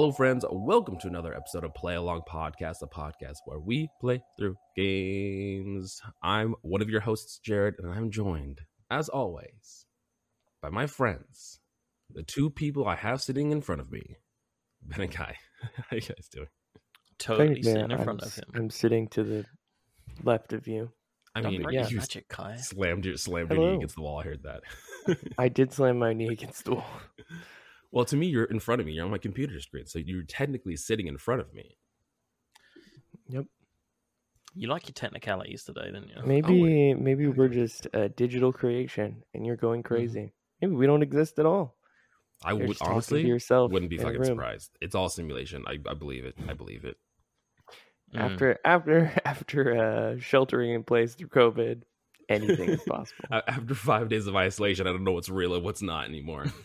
Hello, friends. Welcome to another episode of Play Along Podcast, a podcast where we play through games. I'm one of your hosts, Jared, and I'm joined, as always, by my friends, the two people I have sitting in front of me, Ben and Kai. How you guys doing? Totally Thank- sitting in front I'm, of him. I'm sitting to the left of you. I mean, yeah. you magic, Kai. slammed your slammed your knee against the wall. I heard that. I did slam my knee against the wall. well, to me, you're in front of me. You're on my computer screen, so you're technically sitting in front of me. Yep. You like your technicalities today, didn't you? Maybe maybe we're just a digital creation and you're going crazy. Maybe we don't exist at all. I You're would just talking to honestly yourself wouldn't be fucking surprised. It's all simulation. I, I believe it. I believe it. Mm. After after after uh, sheltering in place through COVID, anything is possible. After five days of isolation, I don't know what's real and what's not anymore.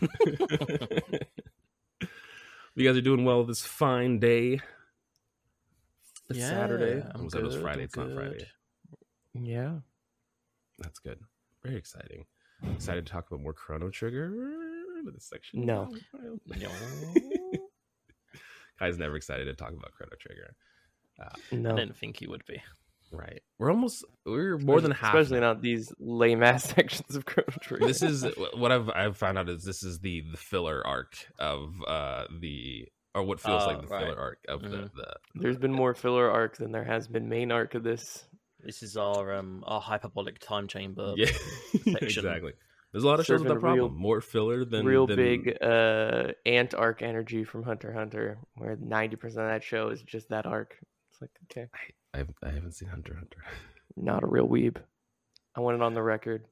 you guys are doing well this fine day. It's Yeah, Saturday. I I'm almost said it was Friday. I'm It's not Friday. Yeah. That's good. Very exciting. Excited to talk about more Chrono Trigger in this section. No. No. Kai's never excited to talk about Chrono Trigger. Uh, I No. didn't think he would be. Right. We're almost we're more than half. Especially not these lame ass sections of Chrono Trigger. this is what I've I've found out is this is the the filler arc of uh the or what feels Oh, like the right. filler arc of the, Mhm. the There's been more filler arc than there has been main arc of this. This is our um our hyperbolic time chamber. yeah section. exactly. There's a lot of shows with Serving that a real- problem. More filler than real than- big uh ant arc energy from Hunter Hunter, where ninety percent of that show is just that arc. It's like okay, I, I've, I haven't seen Hunter Hunter. not a real weeb. I want it on the record.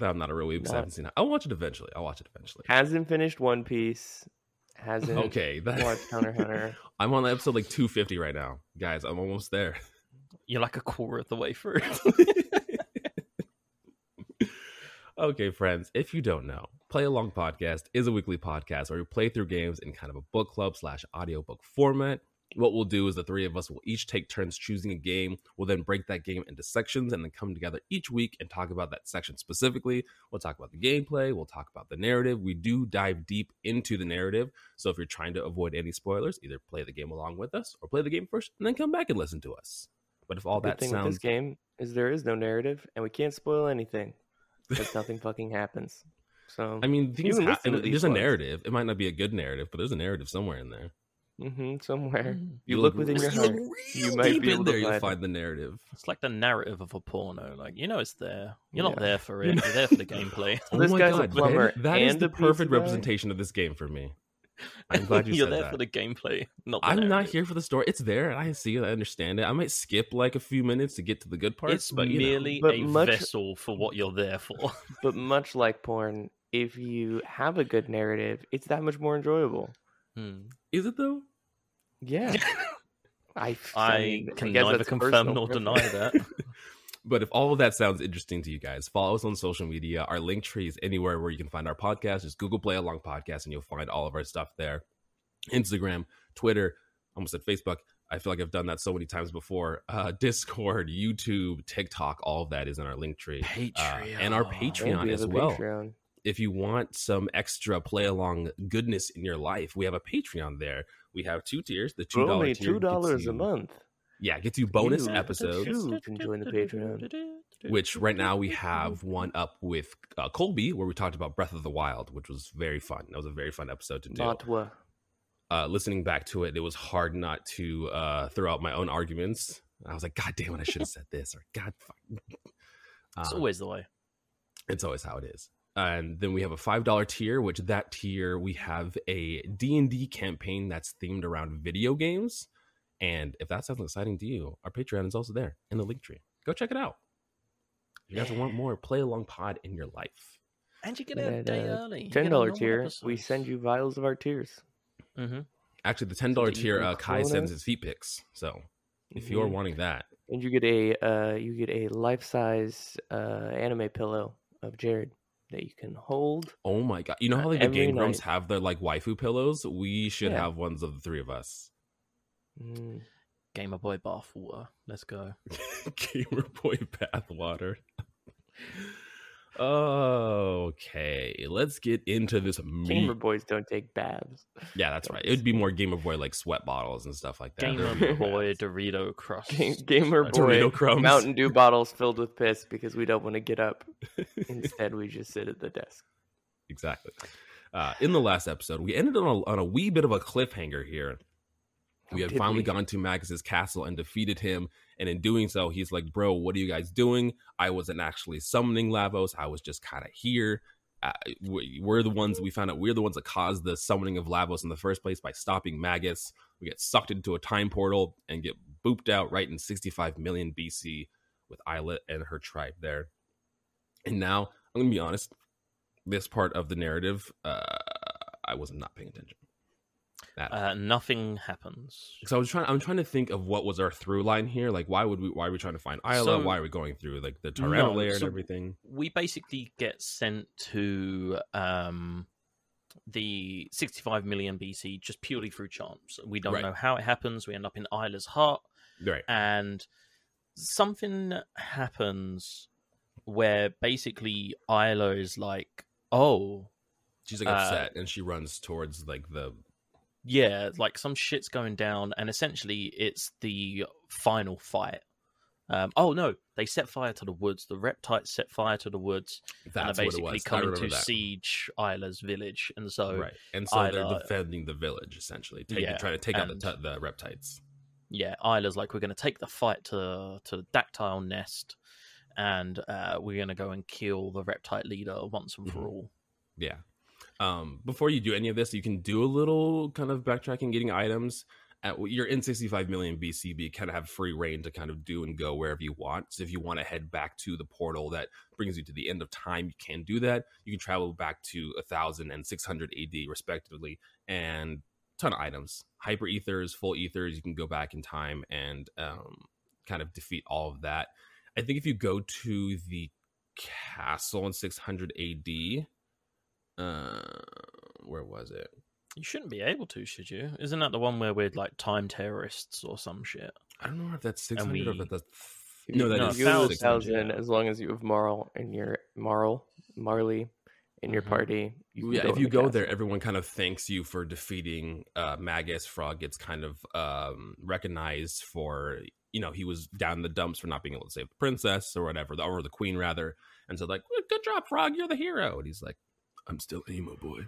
I'm not a real weeb because I haven't seen it. I'll watch it eventually. I'll watch it eventually. Hasn't finished One Piece. Hasn't Okay, that, watched Hunter Hunter. I'm on episode like 250 right now, guys. I'm almost there. You're like a quarter of the way through. okay, friends, if you don't know, Play Along Podcast is a weekly podcast where we play through games in kind of a book club slash audiobook format. What we'll do is the three of us will each take turns choosing a game. We'll then break that game into sections and then come together each week and talk about that section specifically. We'll talk about the gameplay, we'll talk about the narrative. We do dive deep into the narrative. So if you're trying to avoid any spoilers, either play the game along with us or play the game first and then come back and listen to us. But if all Good that thing with sounds this game is there is no narrative, and we can't spoil anything because nothing fucking happens. So I mean, things can ha- listen to there's a narrative. It might not be a good narrative, but there's a narrative somewhere in there. Hmm somewhere Mm. you look within your real- heart, real you might be in able there. You'll find find the narrative. It's like the narrative of a porno. Like you know, it's there. You're not there for it. You're there for the gameplay. Oh This my guy's God, Ben, plumber that is and the a pizza perfect guy? representation of this game for me. I'm glad you You're said there that. for the gameplay, not the I'm not here for the story. It's there. I see it. I understand it. I might skip like a few minutes to get to the good parts, It's but you know. merely But a much- vessel for what you're there for. But much like porn, if you have a good narrative, it's that much more enjoyable. Hmm. is it though? Yeah. I, I can neither confirm personal nor deny that. But if all of that sounds interesting to you guys, follow us on social media. Our link tree is anywhere where you can find our podcast. Just Google Play Along Podcast and you'll find all of our stuff there. Instagram, Twitter, almost at Facebook. I feel like I've done that so many times before. Uh, Discord, YouTube, TikTok, all of that is in our link tree. Uh, and our Patreon. And Patreon we as well. Patreon. If you want some extra play along goodness in your life, we have a Patreon there. We have two tiers. The two dollar tier two dollars a month. Yeah, gets you bonus You episodes. too can join the Patreon. which right now we have one up with uh, Colby, where we talked about Breath of the Wild, which was very fun. That was a very fun episode to do. Matwa. Uh, listening back to it, it was hard not to uh, throw out my own arguments. I was like, God damn it, I should have said this, or God, fuck. It's Um, always the way. it's always how it is. And then we have a five dollar tier, which that tier we have a D and D campaign that's themed around video games. And if that sounds exciting to you, our Patreon is also there in the link tree. Go check it out. If you guys want more play along pod in your life. And you get a at, day uh, early. You Ten get a dollar normal tier, episode. we send you vials of our tears. Mhm. Actually, the ten dollar that you tier, uh, Kai sends his feet pics. So if you're Mhm. wanting that, and you get a uh, you get a life size uh, anime pillow of Jared that you can hold. oh my god, you know how like the Every Game Grumps night. have their like waifu pillows? We should Yeah. have ones of the three of us. Mm. Gamer Boy bathwater. Let's go. Gamer Boy bathwater. Okay, let's get into this Gamer boys don't take baths. Yeah, that's right. It would be more Game of Boy like sweat bottles and stuff like that. Gamer There Boy baths. Dorito Crust. Ga- Gamer That's- boy Dorito crumbs. Mountain Dew bottles filled with piss because we don't want to get up. Instead, we just sit at the desk. exactly. Uh, in the last episode, we ended on a, on a wee bit of a cliffhanger here. We Oh, had did finally we? gone to Magus's castle and defeated him. And in doing so, he's like, Bro, what are you guys doing? I wasn't actually summoning Lavos. I was just kind of here. Uh, we, we're the ones, we found out we're the ones that caused the summoning of Lavos in the first place by stopping Magus. We get sucked into a time portal and get booped out right in 65 million BC with Ayla and her tribe there. And now, I'm to be honest, this part of the narrative, uh, I was not paying attention. At all. Uh, nothing happens. So I was trying. I'm trying to think of what was our through line here. Like, why would we? Why are we trying to find Ayla? So- why are we going through like the No, Tyranno lair and everything? We basically get sent to um, the 65 million BC just purely through chance. We don't Right. know how it happens. We end up in Ayla's heart, Right. and something happens where basically Ayla is like, "Oh, She's like Uh, upset and she runs towards like the. Yeah, like some shit's going down, and essentially it's the final fight. Um, oh no, they set fire to the woods. The reptites set fire to the woods, That's and are what it basically coming to that. siege Ayla's village. And so, right. And so they're defending the village essentially, taking, Yeah, trying to take out the, t- the reptites. yeah, Ayla's like, we're going to take the fight to to the dactyl nest, and uh, we're going to go and kill the reptile leader once and for Mhm. all. Yeah. Um, before you do any of this, you can do a little kind of backtracking, getting items. At, you're in 65 million BC, but you kind of have free reign to kind of do and go wherever you want. So if you want to head back to the portal that brings you to the end of time, you can do that. You can travel back to 1000 and 600 AD, respectively, and ton of items. Hyper ethers, full ethers. You can go back in time and um, kind of defeat all of that. I think if you go to the castle in 600 AD, uh, where was it? You shouldn't be able to, should you? Isn't that the one where we're like time terrorists or some shit? I don't know if that's six And hundred or we- if that's If no, you- that no, is you go to 600. thousand as long as you have Marle in your Marle Marley in your Mhm. party. You yeah, if you the go there, everyone kind of thanks you for defeating uh, Magus. Frog gets kind of um, recognized for you know he was down in the dumps for not being able to save the princess or whatever, or the queen rather, and so like good job, Frog, you're the hero. And he's like, I'm still emo boy.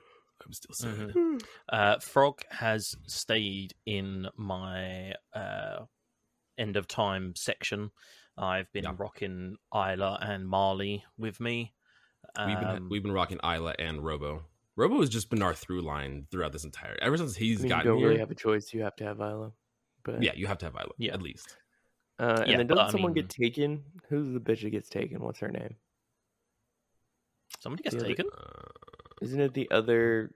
I'm still sad. Mhm. Uh, Frog has stayed in my uh, end of time section. I've been Yeah. rocking Ayla and Marley with me. We've been Um, we've been rocking Ayla and Robo. Robo has just been our through line throughout this entire. Ever since I he's mean, you gotten don't here, really have a choice. You have to have Ayla. But yeah, you have to have Ayla Yeah. at least. uh, and Yeah, then but doesn't I someone mean- get taken? Who's the bitch that gets taken? What's her name? somebody gets the other- taken. Uh, Isn't it the other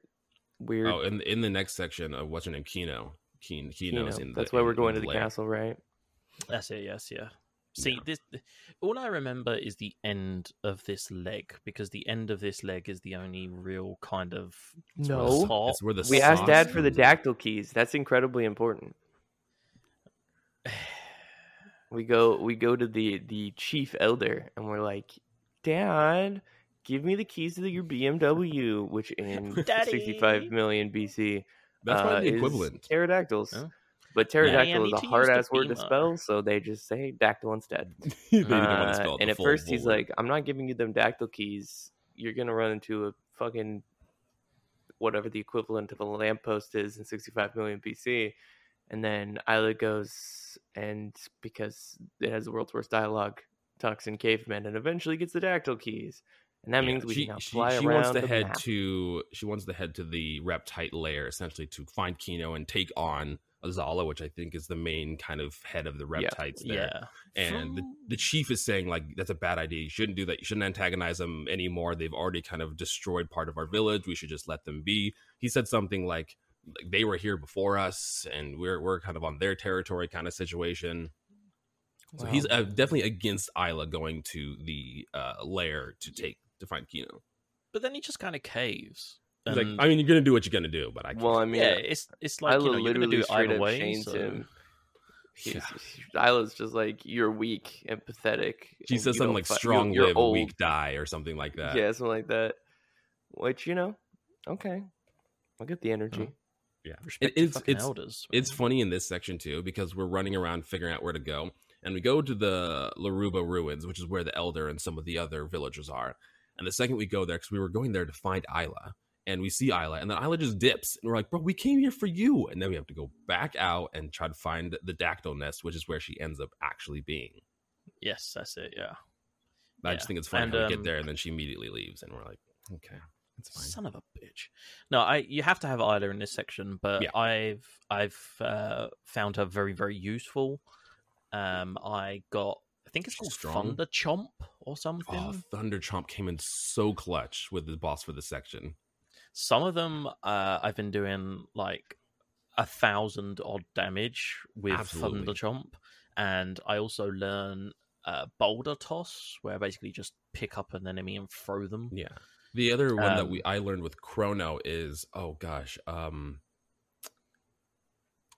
weird? Oh, in in the next section of what's her name, Kino. Keen, Kino's Kino? in. That's the, why we're in going to the lair. castle, right? That's it. Yes, yeah. See, Yeah. this all I remember is the end of this leg because the end of this leg is the only real kind of It's where the No. it's where the We asked Dad for the in. dactyl keys. That's incredibly important. We go we go to the the chief elder and we're like, Dad, give me the keys to your BMW, which in Daddy. 65 million BC That's uh, probably the is equivalent. pterodactyls. Huh? But pterodactyl need is a hard ass word to beamer. spell, so they just say dactyl instead. They didn't want to Uh, and at first full he's word. like, I'm not giving you them dactyl keys. You're gonna run into a fucking whatever the equivalent of a lamppost is in 65 million BC. And then Ayla goes and because it has the world's worst dialogue, talks in cavemen and eventually gets the dactyl keys. And that Yeah, means we she, can now fly she around wants to the head map. to she wants to head to the reptite lair essentially to find Kino and take on Azala, which I think is the main kind of head of the Yeah. there. yeah. And the, the chief is saying like that's a bad idea. You shouldn't do that. You shouldn't antagonize them anymore. They've already kind of destroyed part of our village. We should just let them be. He said something like, like they were here before us, and we're we're kind of on their territory kind of situation. So he's uh, definitely against Ayla going to the uh, lair to take to find Kino. But then he just kind of caves. He's like, I mean, you're gonna do what you're gonna do, but I can't. well, I mean, yeah, it's it's like Ayla you know you're gonna literally do it straight either up way. chains so- him. He's, Yeah. Ayla's just like you're weak and pathetic. She and says something don't like you- "strong you're live, old." weak die" or something like that. Yeah, something like that. Which you know, okay, I'll get the energy. yeah. Respect It- it's it's elders. it's funny in this section too because we're running around figuring out where to go, and we go to the Laruba ruins, which is where the elder and some of the other villagers are. And the second we go there, because we were going there to find Ayla, and we see Ayla, and then Ayla just dips, and we're like, "Bro, we came here for you," and then we have to go back out and try to find the Dactyl nest, which is where she ends up actually being. Yes, that's it. Yeah. I Yeah. just think it's funny And, how we um, get there, and then she immediately leaves, and we're like, "Okay, that's fine." Son of a bitch. No, I you have to have Ayla in this section, but Yeah. I've I've uh, found her very very useful. Um, I got think it's called strong. Thunder Chomp or something. Oh, Thunder Chomp came in so clutch with the boss for the section. Some of them uh, I've been doing like a thousand odd damage with Absolutely. Thunder Chomp, and I also learn uh, Boulder Toss, where I basically just pick up an enemy and throw them. Yeah. The other one that Um, we I learned with Chrono is oh gosh, um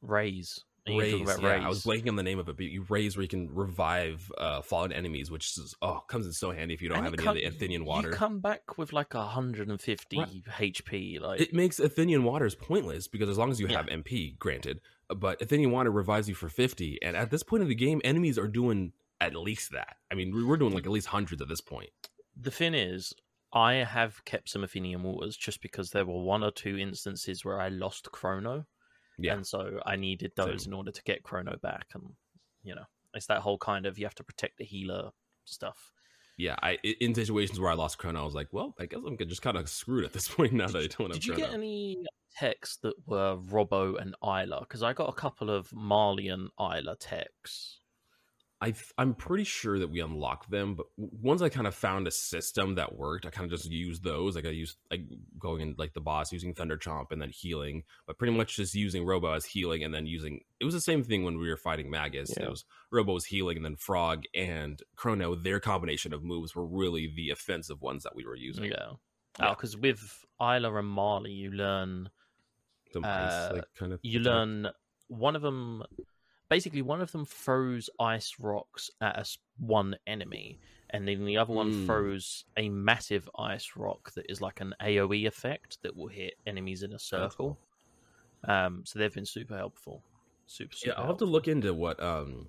Raise. Are you talking Raise. about Yeah, Raise? I was blanking on the name of it, but you raise where you can revive uh fallen enemies, which is oh comes in so handy if you don't And have any come- of the Athenian water. You come back with like 150 Right. HP. Like It makes Athenian waters pointless because as long as you Yeah. have MP, granted, but Athenian water revives you for fifty, and at this point in the game, enemies are doing at least that. I mean, we're doing like at least hundreds at this point. the thing is, I have kept some Athenian waters just because there were one or two instances where I lost Chrono, Yeah. and so I needed those Same. in order to get Chrono back. And you know, it's that whole kind of you have to protect the healer stuff. Yeah, I in situations where I lost Chrono, I was like, well, I guess I'm just kind of screwed at this point now that I don't have to. Did you Chrono. get any uh, techs that were Robo and Ayla? Because I got a couple of Marley and Ayla techs. I I'm pretty sure that we unlocked them, but once I kind of found a system that worked, I kind of just used those. Like I used like going in like the boss using Thunder Chomp and then healing, but pretty much just using Robo as healing and then using. It was the same thing when we were fighting Magus. Yeah. It was Robo was healing and then Frog and Chrono. Their combination of moves were really the offensive ones that we were using. Yeah. Yeah. because with Ayla and Marley, you learn Some Uh, ice, like kind of you attack. learn one of them basically one of them throws ice rocks at us one enemy and then the other one Mm. throws a massive ice rock that is like an aoe effect that will hit enemies in a circle um so they've been super helpful super, super Yeah, I'll have to look into what um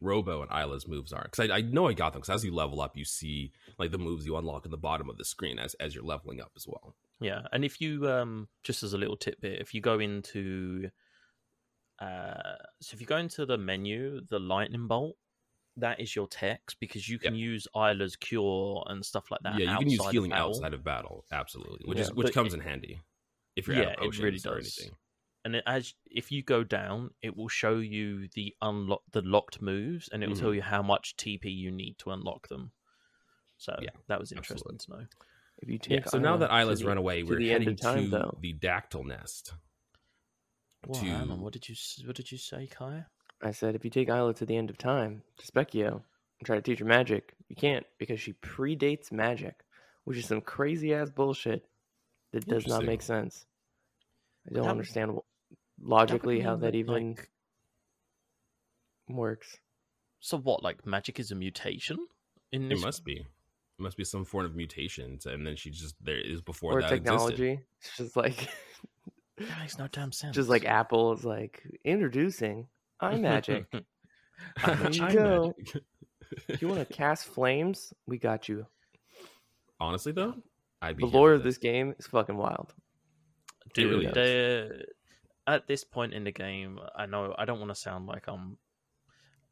Robo and Ayla's moves are because I, I know I got them because as you level up, you see like the moves you unlock in the bottom of the screen as as you're leveling up as well. yeah and if you um just as a little tidbit if you go into uh so if you go into the menu the lightning bolt that is your text because you can use Ayla's cure and stuff like that. yeah, you can use outside of healing battle. outside of battle, absolutely, which Yeah, is which comes it- in handy if you're yeah, out of it potions really or does. anything. and it, as if you go down, it will show you the unlock the locked moves, and it will tell Mhm. you how much TP you need to unlock them. So Yeah, that was interesting to know. If you Yeah, take so now that to Ayla's the- run away, we're the end heading of time, to the Dactyl Nest. Well, to- hang on, what did you what did you say, Kai? I said, if you take Ayla to the end of time, to Spekkio, and try to teach her magic, you can't because she predates magic, which is some crazy ass bullshit that does not make sense. I don't That- understand wh- That would logically how that even like- works. so what? Like magic is a mutation in It must be, it must be some form of mutations, and then she just there is before Or that existed. It's just like That makes no damn sense. just like Apple is like introducing iMagic. I'm There you go. if you want to cast flames, we got you. Honestly, though, I'd be The here lore of this game is fucking wild. Dude, really they- at this point in the game, I know I don't want to sound like I'm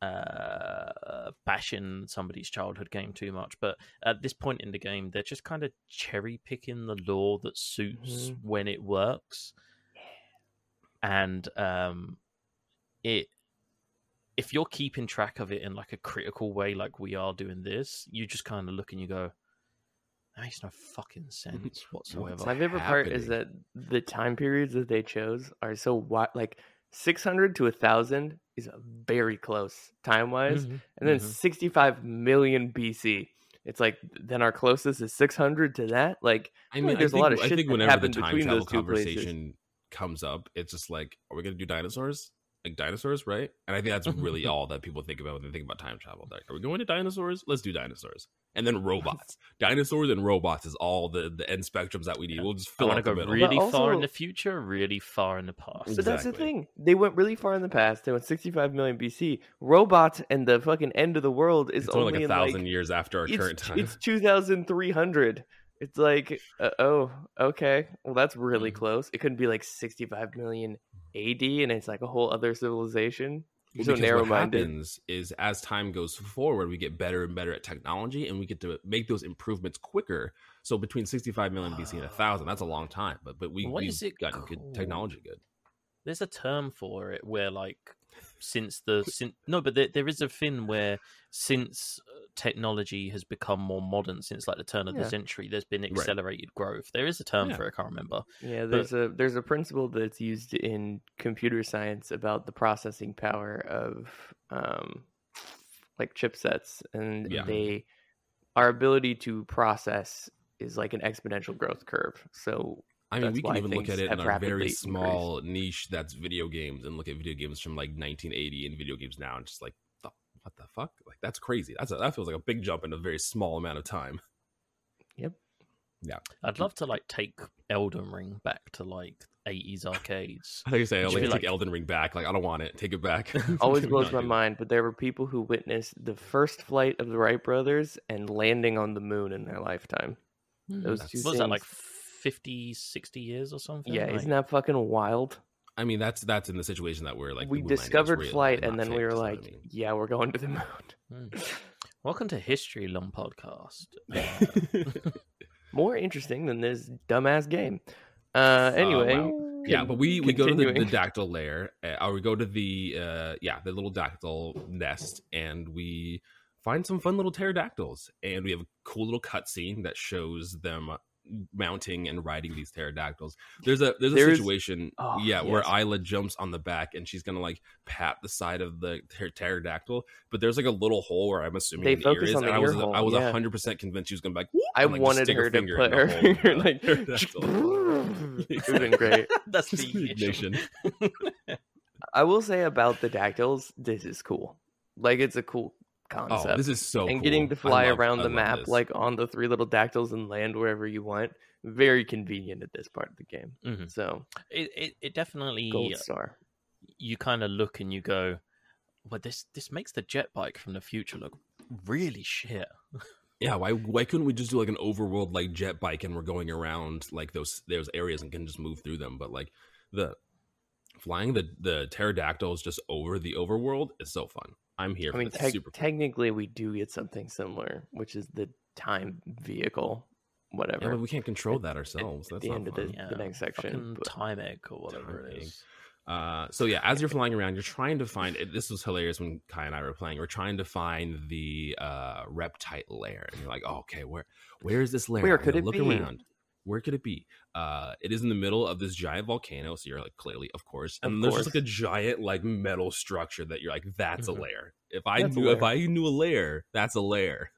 uh, bashing somebody's childhood game too much, but at this point in the game, they're just kind of cherry picking the lore that suits Mhm. when it works, and um, it. If you're keeping track of it in like a critical way, like we are doing this, you just kind of look and you go, "That makes no fucking sense whatsoever." My favorite part is that the time periods that they chose are so wide. Like 600 to a 1,000 is very close time wise. Mhm, And then mhm. 65 million BC. It's like, then our closest is 600 to that. Like, I mean, I there's a lot of I shit think that whenever the happened time between travel those two places. conversation comes up, it's just like, are we gonna do dinosaurs? like dinosaurs, right? And I think that's really all that people think about when they think about time travel. Like, are we going to dinosaurs? Let's do dinosaurs, and then robots. dinosaurs and robots is all the the end spectrums that we need. We'll just fill want out to the go middle. really But far in the future, really far in the past. But that's the thing. They went really far in the past. They went 65 million BC. Robots and the fucking end of the world is it's only like a in, thousand years after our current time. It's 2,300. It's like, uh, oh, okay. Well, that's really Mhm. close. It couldn't be like 65 million AD, and it's like a whole other civilization. You're so narrow what minded. happens is as time goes forward, we get better and better at technology, and we get to make those improvements quicker. So between 65 million BC and 1000, that's a long time. But but we What we've is it gotten good technology good. There's a term for it where, like, since the sin- no, but there, there is a thing where since uh, technology has become more modern, since like the turn of Yeah. the century, there's been accelerated growth. There is a term Yeah. for it. I can't remember. Yeah, there's a there's a principle that's used in computer science about the processing power of um, like chipsets, and Yeah. they our ability to process is like an exponential growth curve. So I mean, we can even look at it in a very small niche that's video games, and look at video games from like 1980 and video games now, and just like, the, what the fuck? Like that's crazy. That's a, that feels like a big jump in a very small amount of time. Yep. Yeah. I'd love to like take Elden Ring back to like 80s arcades. I think I say, Just like, take like- Elden Ring back. Like, I don't want it. Take it back. always blows my mind, but there were people who witnessed the first flight of the Wright brothers and landing on the moon in their lifetime. Hmm. Those What two was that like things- 50, 60 years or something? Yeah, Like- isn't that fucking wild? I mean, that's that's in the situation that we're like. we moon landing was discovered real flight, and not then we were is what I like, mean. "Yeah, we're going to the moon." Hmm. Welcome to History Long Podcast. More interesting than this dumbass game. Uh, anyway, wow. yeah, but we we go to the, the dactyl lair, uh, or we go to the uh, yeah, the little dactyl nest, and we find some fun little pterodactyls, and we have a cool little cutscene that shows them mounting and riding these pterodactyls. There's a there's a There's- situation, Oh, yeah, where. Isla jumps on the back and she's gonna like pat the side of the pter- pterodactyl, but there's like a little hole where I'm assuming They an ear focus is, on the and I was ear hole, I was yeah. hundred percent convinced she was gonna be like. "Whoop," I and, like, wanted stick her to put in hole her like. it would been great. That's the the ignition. I will say about the dactyls, this is cool. Like it's a cool Oh, concept. this is so and cool. getting to fly love- around the map this. like on the three little dactyls and land wherever you want. Very convenient at this part of the game. Mhm. So It, it, it definitely gold star. you kind of look and you go, "Well, this this makes the jet bike from the future look really shit." yeah, why why couldn't we just do like an overworld like jet bike and we're going around like those those areas and can just move through them? But like the flying the the pterodactyls just over the overworld is so fun. I'm here. I mean, this. tec- super cool. technically, we do get something similar, which is the time vehicle, whatever. Yeah, but we can't control that ourselves. at That's the not end of the- Yeah, next section, fucking but- time egg or whatever Time it Uh, so yeah, as you're flying around, you're trying to find. This was hilarious when Kai and I were playing. We're trying to find the uh, reptite lair, and you're like, oh, "Okay, where where is this lair? Where I'm could gonna it look be? around. Where could it be? Uh, it is in the middle of this giant volcano. So you're like, clearly, of course. Of And there's just like a giant like metal structure that you're like, that's Mhm. a lair. If I That's knew, if. I knew a lair, that's a lair.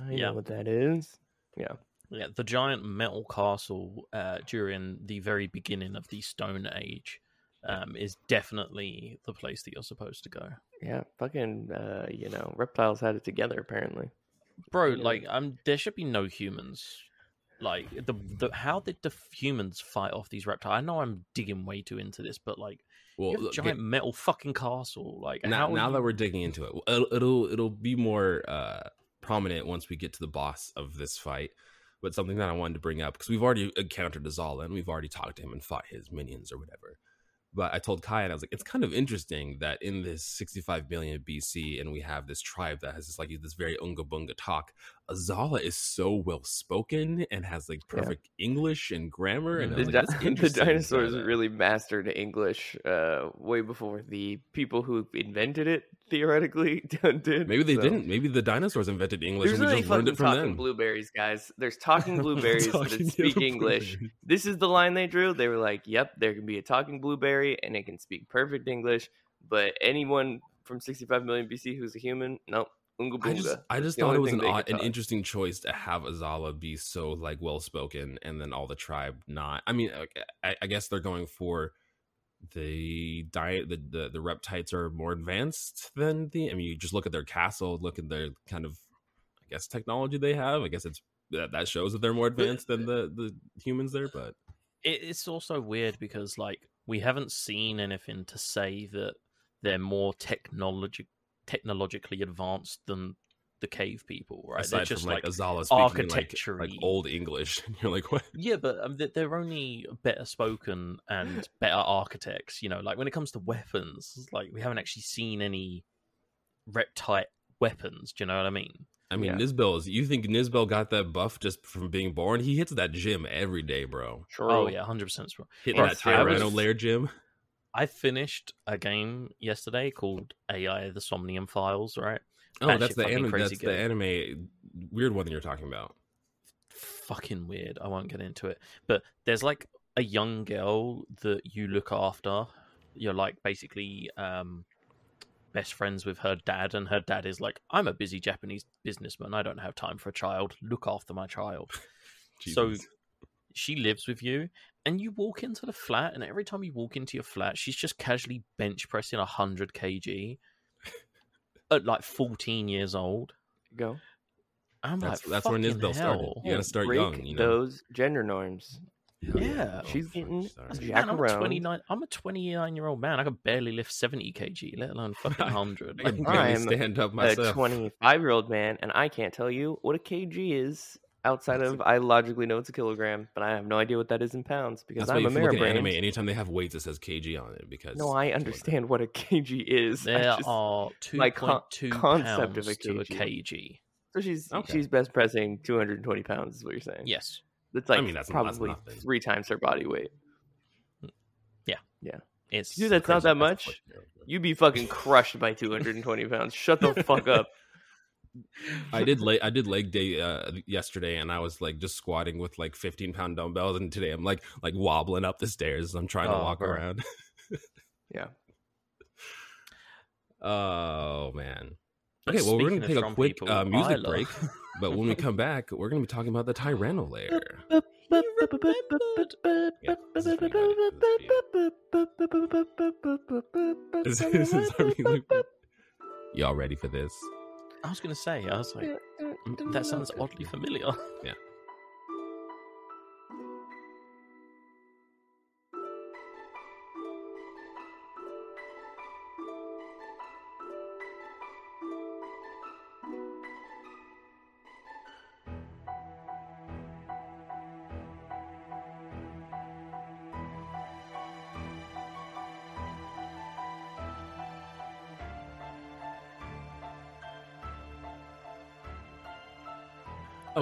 I Yeah. know what that is. Yeah. Yeah, the giant metal castle uh, during the very beginning of the Stone Age um, is definitely the place that you're supposed to go. Yeah. Fucking, uh, you know, reptiles had it together, apparently. Bro, Yeah. like, um, there should be no humans. Like the the how did the humans fight off these reptiles? I know I'm digging way too into this, but like, Well, you have a look, giant metal fucking castle. Like, now, now that we're digging into it, it'll it'll, it'll be more uh, prominent once we get to the boss of this fight. But something that I wanted to bring up because we've already encountered Azala and we've already talked to him and fought his minions or whatever. But I told Kai and I was like, it's kind of interesting that in this 65 million BC and we have this tribe that has this like this very unga bunga talk. Azala is so well spoken and has like Yeah. perfect English and grammar. And The, like, di- the dinosaurs really mastered English uh, way before the people who invented it theoretically did. Maybe they so- didn't. Maybe the dinosaurs invented English There's and we really just learned it from talking them. blueberries, guys. There's talking blueberries Talking that speak English. This is the line they drew. They were like, "Yep, there can be a talking blueberry, and it can speak perfect English." But anyone from 65 million BC who's a human, nope, unga I just. I just thought it was an odd, an interesting choice to have Azala be so like well spoken, and then all the tribe not. I mean, I, I guess they're going for the diet the, the the reptites are more advanced than the. I mean, you just look at their castle, look at their kind of, I guess, technology they have. I guess it's that that shows that they're more advanced than the the humans there. But it's also weird because like we haven't seen anything to say that they're more technology technologically advanced than the cave people, right? aside they're just from like, like, Azala speaking like, like old English, and you're like, what? yeah, but um, they- they're only better spoken and better architects. You know, like when it comes to weapons, like we haven't actually seen any reptile weapons. Do you know what I mean? I mean, Yeah. Nizbel is. You think Nizbel got that buff just from being born? He hits that gym every day, bro. True. Oh yeah, hundred percent. Hitting Bro, that I was- Tyranno lair gym. I finished a game yesterday called AI: The Somnium Files. Right, Oh, That that's the anime. That's the anime weird one that you're talking about. fucking weird. I won't get into it, but there's like a young girl that you look after. You're like basically um, best friends with her dad, and her dad is like, "I'm a busy Japanese businessman. I don't have time for a child. Look after my child." So she lives with you, and you walk into the flat, and every time you walk into your flat, she's just casually bench pressing hundred kg at like 14 years old. Go. I'm that's like, that's where "Fucking Nizbel started. You gotta start Break young. You know, those gender norms. Hell Yeah. Oh, she's fuck, getting- That's- Jack man, I'm a 29. I'm a 29 year old man. I could barely lift 70 kg, let alone fucking 100. I can Like, barely I'm stand up A 25 year old man, and I can't tell you what a kg is outside That's of I logically know it's a kilogram, but I have no idea what that is in pounds because That's I'm a if look at anime, anytime they have weights, it says kg on it because No, I understand what a kg is. I there just- are my con- 2.2 concept pounds of a to a kg. kg. So she's Okay. she's best pressing 220 pounds, is what you're saying? Yes. That's like I mean, that's- that's probably nothing. three times her body weight. Yeah. Yeah. It's Dude, that's not that much. You'd be fucking crushed by 220 pounds. Shut the fuck up. I did leg I did leg day uh, yesterday, and I was like just squatting with like 15 pound dumbbells, and today I'm like like wobbling up the stairs. I'm trying to Oh, walk bro. around. Yeah. Oh man. Okay, well we're gonna take a quick people, uh, music break, but when we come back, we're gonna be talking about the Tyranno lair. Yeah, this is. This is- this is our music break. Y'all ready for this? I was going to say, I was like, mm, that sounds oddly familiar.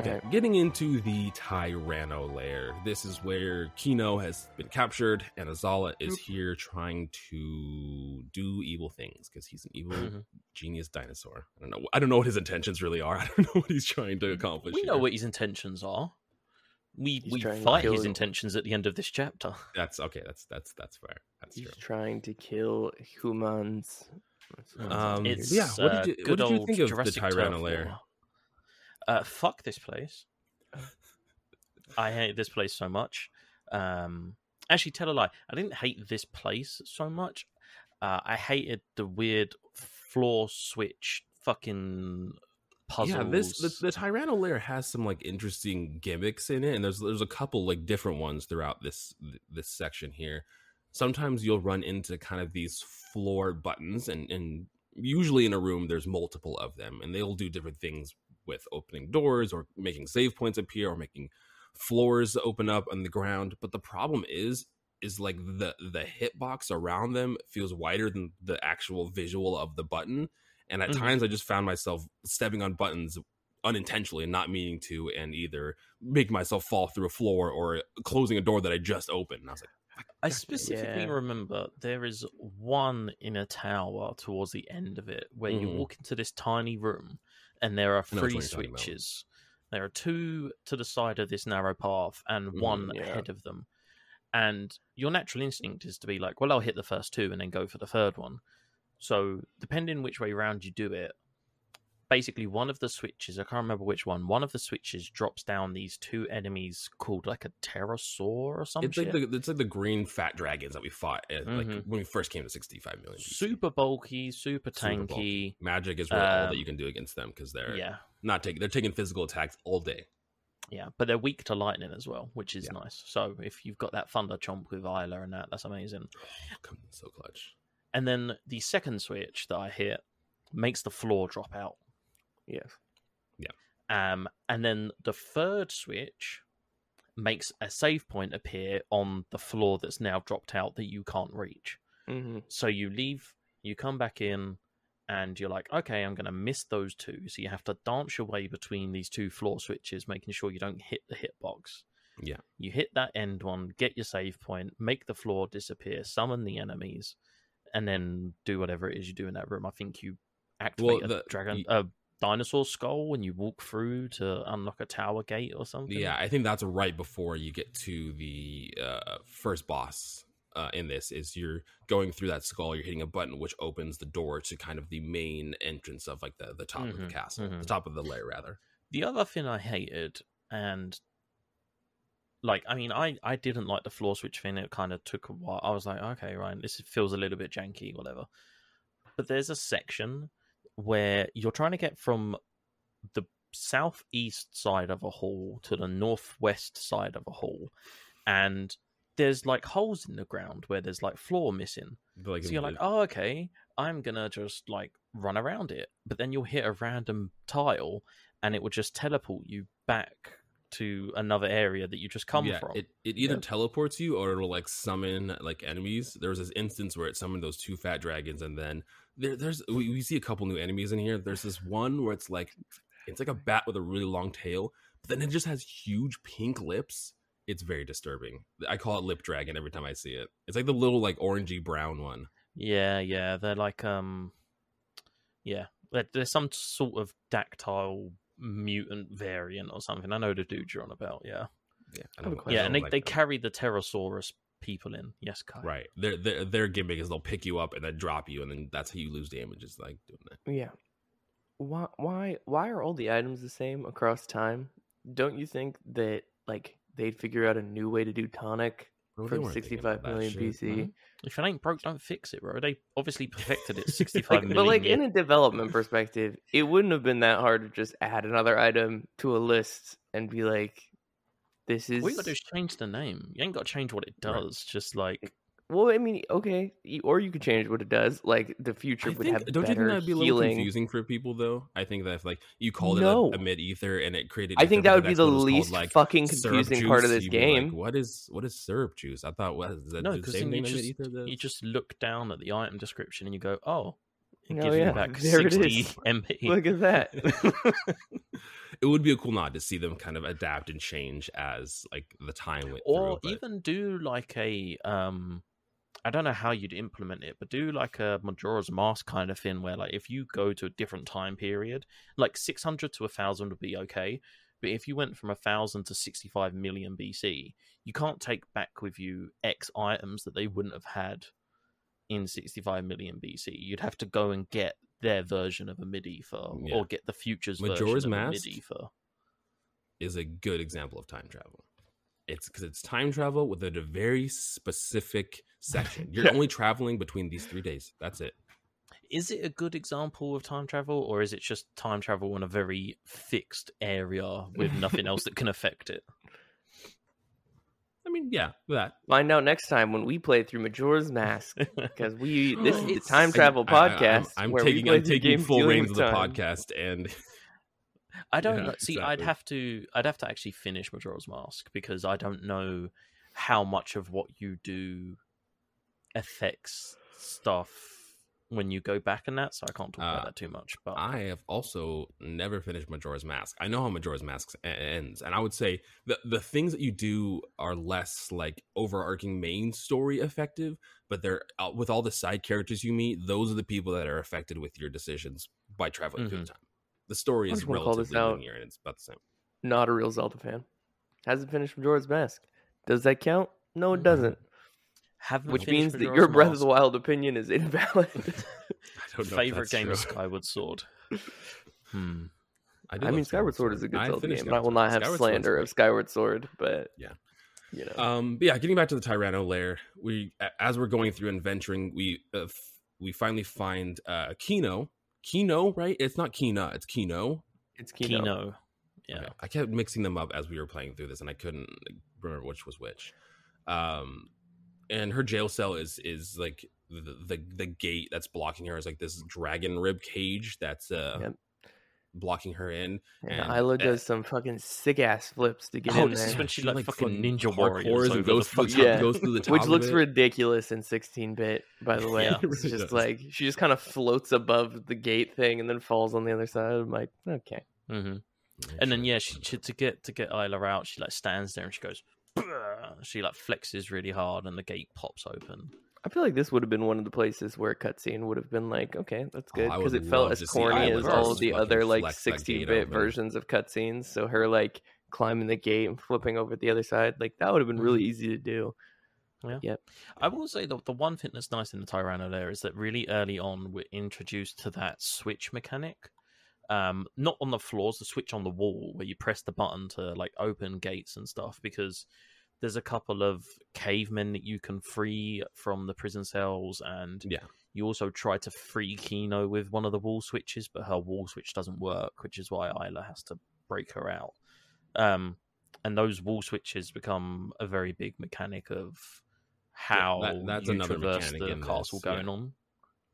Okay, getting into the Tyranno lair. This is where Kino has been captured, and Azala is here trying to do evil things because he's an evil Mhm. genius dinosaur. I don't know. I don't know what his intentions really are. I don't know what he's trying to accomplish. we know what his intentions are. We He's we fight his you. intentions at the end of this chapter. That's okay. That's that's that's fair. That's He's true. trying to kill humans. Um, It's yeah, what uh, did you- what did you think of the Tyranno turf lair? Uh, fuck this place. I hate this place so much. Um, actually, tell a lie. I didn't hate this place so much. Uh, I hated the weird floor switch fucking puzzles. Yeah, this the, the Tyranno lair has some like interesting gimmicks in it, and there's there's a couple like different ones throughout this this section here. Sometimes you'll run into kind of these floor buttons, and and usually in a room there's multiple of them, and they'll do different things with opening doors or making save points appear or making floors open up on the ground. But the problem is is like the the hitbox around them feels wider than the actual visual of the button and at Mhm. times i just found myself stepping on buttons unintentionally and not meaning to and either making myself fall through a floor or closing a door that i just opened and i was like I specifically Yeah. remember there is one in a tower towards the end of it where you Mhm. walk into this tiny room and there are three one you're talking about. switches. There are two to the side of this narrow path and Mhm, one yeah. ahead of them. And your natural instinct is to be like, well, I'll hit the first two and then go for the third one. So, depending which way round you do it, basically one of the switches. I can't remember which one. One of the switches drops down these two enemies called like a pterosaur or something. It's like the it's like the green fat dragons that we fought at, like when we first came to 65 million. BC. super bulky, super Super tanky. bulky. Magic is really all that Um, you can do against them because they're Yeah, not taking they're taking physical attacks all day. yeah, but they're weak to lightning as well, which is Yeah. nice. So if you've got that thunder chomp with Ayla and that, that's amazing. Come so clutch. And then the second switch that I hit makes the floor drop out. Yes. Yeah. Um, and then the third switch makes a save point appear on the floor that's now dropped out that you can't reach. hmm So you leave, you come back in, and you're like, okay, I'm going to miss those two. So you have to dance your way between these two floor switches, making sure you don't hit the hitbox. Yeah. You hit that end one, get your save point, make the floor disappear, summon the enemies, and then do whatever it is you do in that room. I think you activate a the- dragon, y- a dinosaur skull when you walk through to unlock a tower gate or something. Yeah, I think that's right before you get to the uh, first boss. Uh, in this is you're going through that skull, you're hitting a button which opens the door to kind of the main entrance of like the the top of Mhm, the castle, mhm. the top of the lair rather. the other thing I hated, and like, I mean, I I didn't like the floor switch thing. It kind of took a while. I was like, okay, right, this feels a little bit janky, whatever. But there's a section where you're trying to get from the southeast side of a hall to the northwest side of a hall, and there's like holes in the ground where there's like floor missing. Like, So you're like, oh, okay, I'm gonna just like run around it. But then you'll hit a random tile and it will just teleport you back to another area that you just come yeah, from. It, it either Yeah. teleports you or it'll like summon like enemies. There was this instance where it summoned those two fat dragons, and then there, there's we, we see a couple new enemies in here. There's this one where it's like it's like a bat with a really long tail, but then it just has huge pink lips. It's very disturbing. I call it lip dragon every time I see it. It's like the little like orangey brown one. Yeah, yeah, they're like um, yeah, there- there's some sort of dactyl mutant variant or something. I know the dude you're on about. Yeah, Yeah, I have a question. yeah, and they, like they them. carry the pterosaurus people in. Yes, Kai. right. Their their their gimmick is they'll pick you up and then drop you, and then that's how you lose damage. Is like doing that. Yeah. Why why why are all the items the same across time? Don't you think that like they'd figure out a new way to do tonic Bro, they from weren't thinking 65 about that million shit, BC? man. If it ain't broke, don't fix it, bro. They obviously perfected it 65 Like, million but like in a development perspective, it wouldn't have been that hard to just add another item to a list and be like, "This is." All you got to do is change the name. You ain't got to change what it Right. does. Just like Well, I mean, okay, or you could change what it does. Like the future I would think, have don't you think that'd be a little confusing for people though? I think that if like you called No. it a, a mid ether and it created, I think that would be the was called, least like, fucking confusing part of this you'd like, game. what is what is syrup juice? I thought what is that no, the same you thing that just you just look down at the item description and you go, oh, it Oh, gives yeah, you back there 60. MP. Look at that. it would be a cool nod to see them kind of adapt and change as like the time went or through. even do like a um I don't know how you'd implement it, but do like a Majora's Mask kind of thing where like if you go to a different time period, like 600 to 1000 would be okay, but if you went from 1000 to 65 million BC, you can't take back with you X items that they wouldn't have had in 65 million BC. You'd have to go and get their version of a mid ether Yeah. or get the future's Majora's version of Mask? a mid ether. is a good example of time travel. It's because it's time travel within a very specific section. You're Yeah. only traveling between these three days. That's it. is it a good example of time travel or is it just time travel in a very fixed area with nothing else that can affect it mean, yeah, that. Find out next time when we play through Majora's Mask because we this is the time travel I- I- I'm- podcast. I'm, taking, I'm taking games full dealing reins of the time. podcast, and i don't Yeah, know see i'd have to i'd have to actually finish majora's mask because i don't know how much of what you do affects stuff when you go back in that so i can't talk Uh, about that too much but I have also never finished Majora's Mask. I know how Majora's Mask ends, and I would say the the things that you do are less like overarching main story effective, but they're uh, with all the side characters you meet. Those are the people that are affected with your decisions by traveling through the time. The story is just wanna call this relatively linear, and it's about the same. Not a real Zelda fan. Hasn't finished Majora's Mask. Does that count? No, it Mhm. doesn't. Haven't Which means that your Breath of the Wild opinion is invalid. I don't know if favorite game true. is skyward sword Hmm. I, I mean, Skyward Sword is a good I Zelda finished game, and I will not have Skyward slander great. of Skyward Sword, but Yeah. you know, Um, but yeah, getting back to the Tyranno lair, we as we're going through and venturing, we uh, f- we finally find uh, Kino. Kino, right? It's not Kina, it's Kino. it's Kino. Kino. Yeah. Okay. I kept mixing them up as we were playing through this, and I couldn't remember which was which. Um, and her jail cell is is like the, the the gate that's blocking her is like this dragon rib cage that's uh Yep. blocking her in. And, And, Ayla uh, does some fucking sick ass flips to get Oh, in this there, is when she She, like, like, fucking fucking ninja warriors and goes the through the top- Yeah. goes through the top which of looks it. ridiculous in 16 bit. By the way, Yeah. It's really just does. like she just kind of floats above the gate thing and then falls on the other side. I'm like, okay, hmm And then yeah, she, she to get to get Ayla out, she like stands there and she goes. "Brr." She like flexes really hard and the gate pops open. I feel like this would have been one of the places where a cutscene would have been like, okay, that's Oh, good because would it felt as corny as all of the other like flex that gate 16 bit versions of cutscenes. So her like climbing the gate and flipping over the other side, like that would have been really easy to do. Yeah. I will say that the one thing that's nice in the Tyranno there is that really early on we're introduced to that switch mechanic. Um, not on the floors, the switch on the wall where you press the button to like open gates and stuff. Because there's a couple of cavemen that you can free from the prison cells, and Yeah. you also try to free Kino with one of the wall switches, but her wall switch doesn't work, which is why Ayla has to break her out. Um, and those wall switches become a very big mechanic of how that- that's you another traverse the castle this, yeah. going on.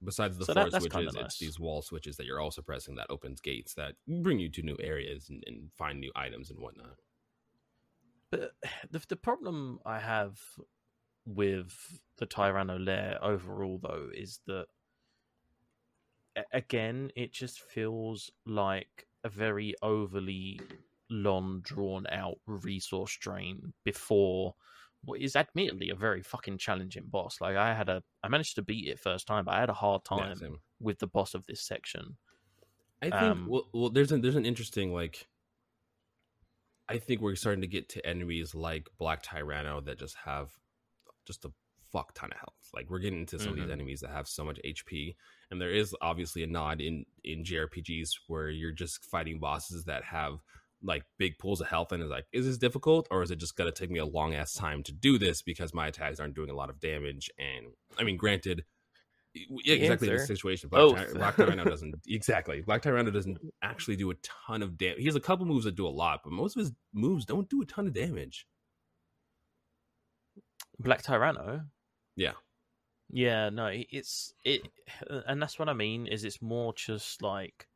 Besides the So floor that- switches, it's these wall switches that you're also pressing that opens gates that bring you to new areas and, and find new items and whatnot. But the the problem I have with the Tyranno lair overall, though, is that again, it just feels like a very overly long, drawn out resource drain before what is admittedly a very fucking challenging boss. Like I had a, I managed to beat it first time, but I had a hard time same. with the boss of this section. I think Um, well, well, there's an there's an interesting like. I think we're starting to get to enemies like Black Tyranno that just have just a fuck ton of health. Like we're getting into some of Mhm. these enemies that have so much HP, and there is obviously a nod in in JRPGs where you're just fighting bosses that have like big pools of health, and is like, is this difficult, or is it just gonna take me a long ass time to do this because my attacks aren't doing a lot of damage? And I mean, granted. Yeah, exactly the situation. Black, both. Ty- Black Tyranno doesn't exactly. Black Tyranno doesn't actually do a ton of damage. He has a couple moves that do a lot, but most of his moves don't do a ton of damage. Black Tyranno. Yeah. Yeah, no, it's it, and that's what I mean. Is it's more just like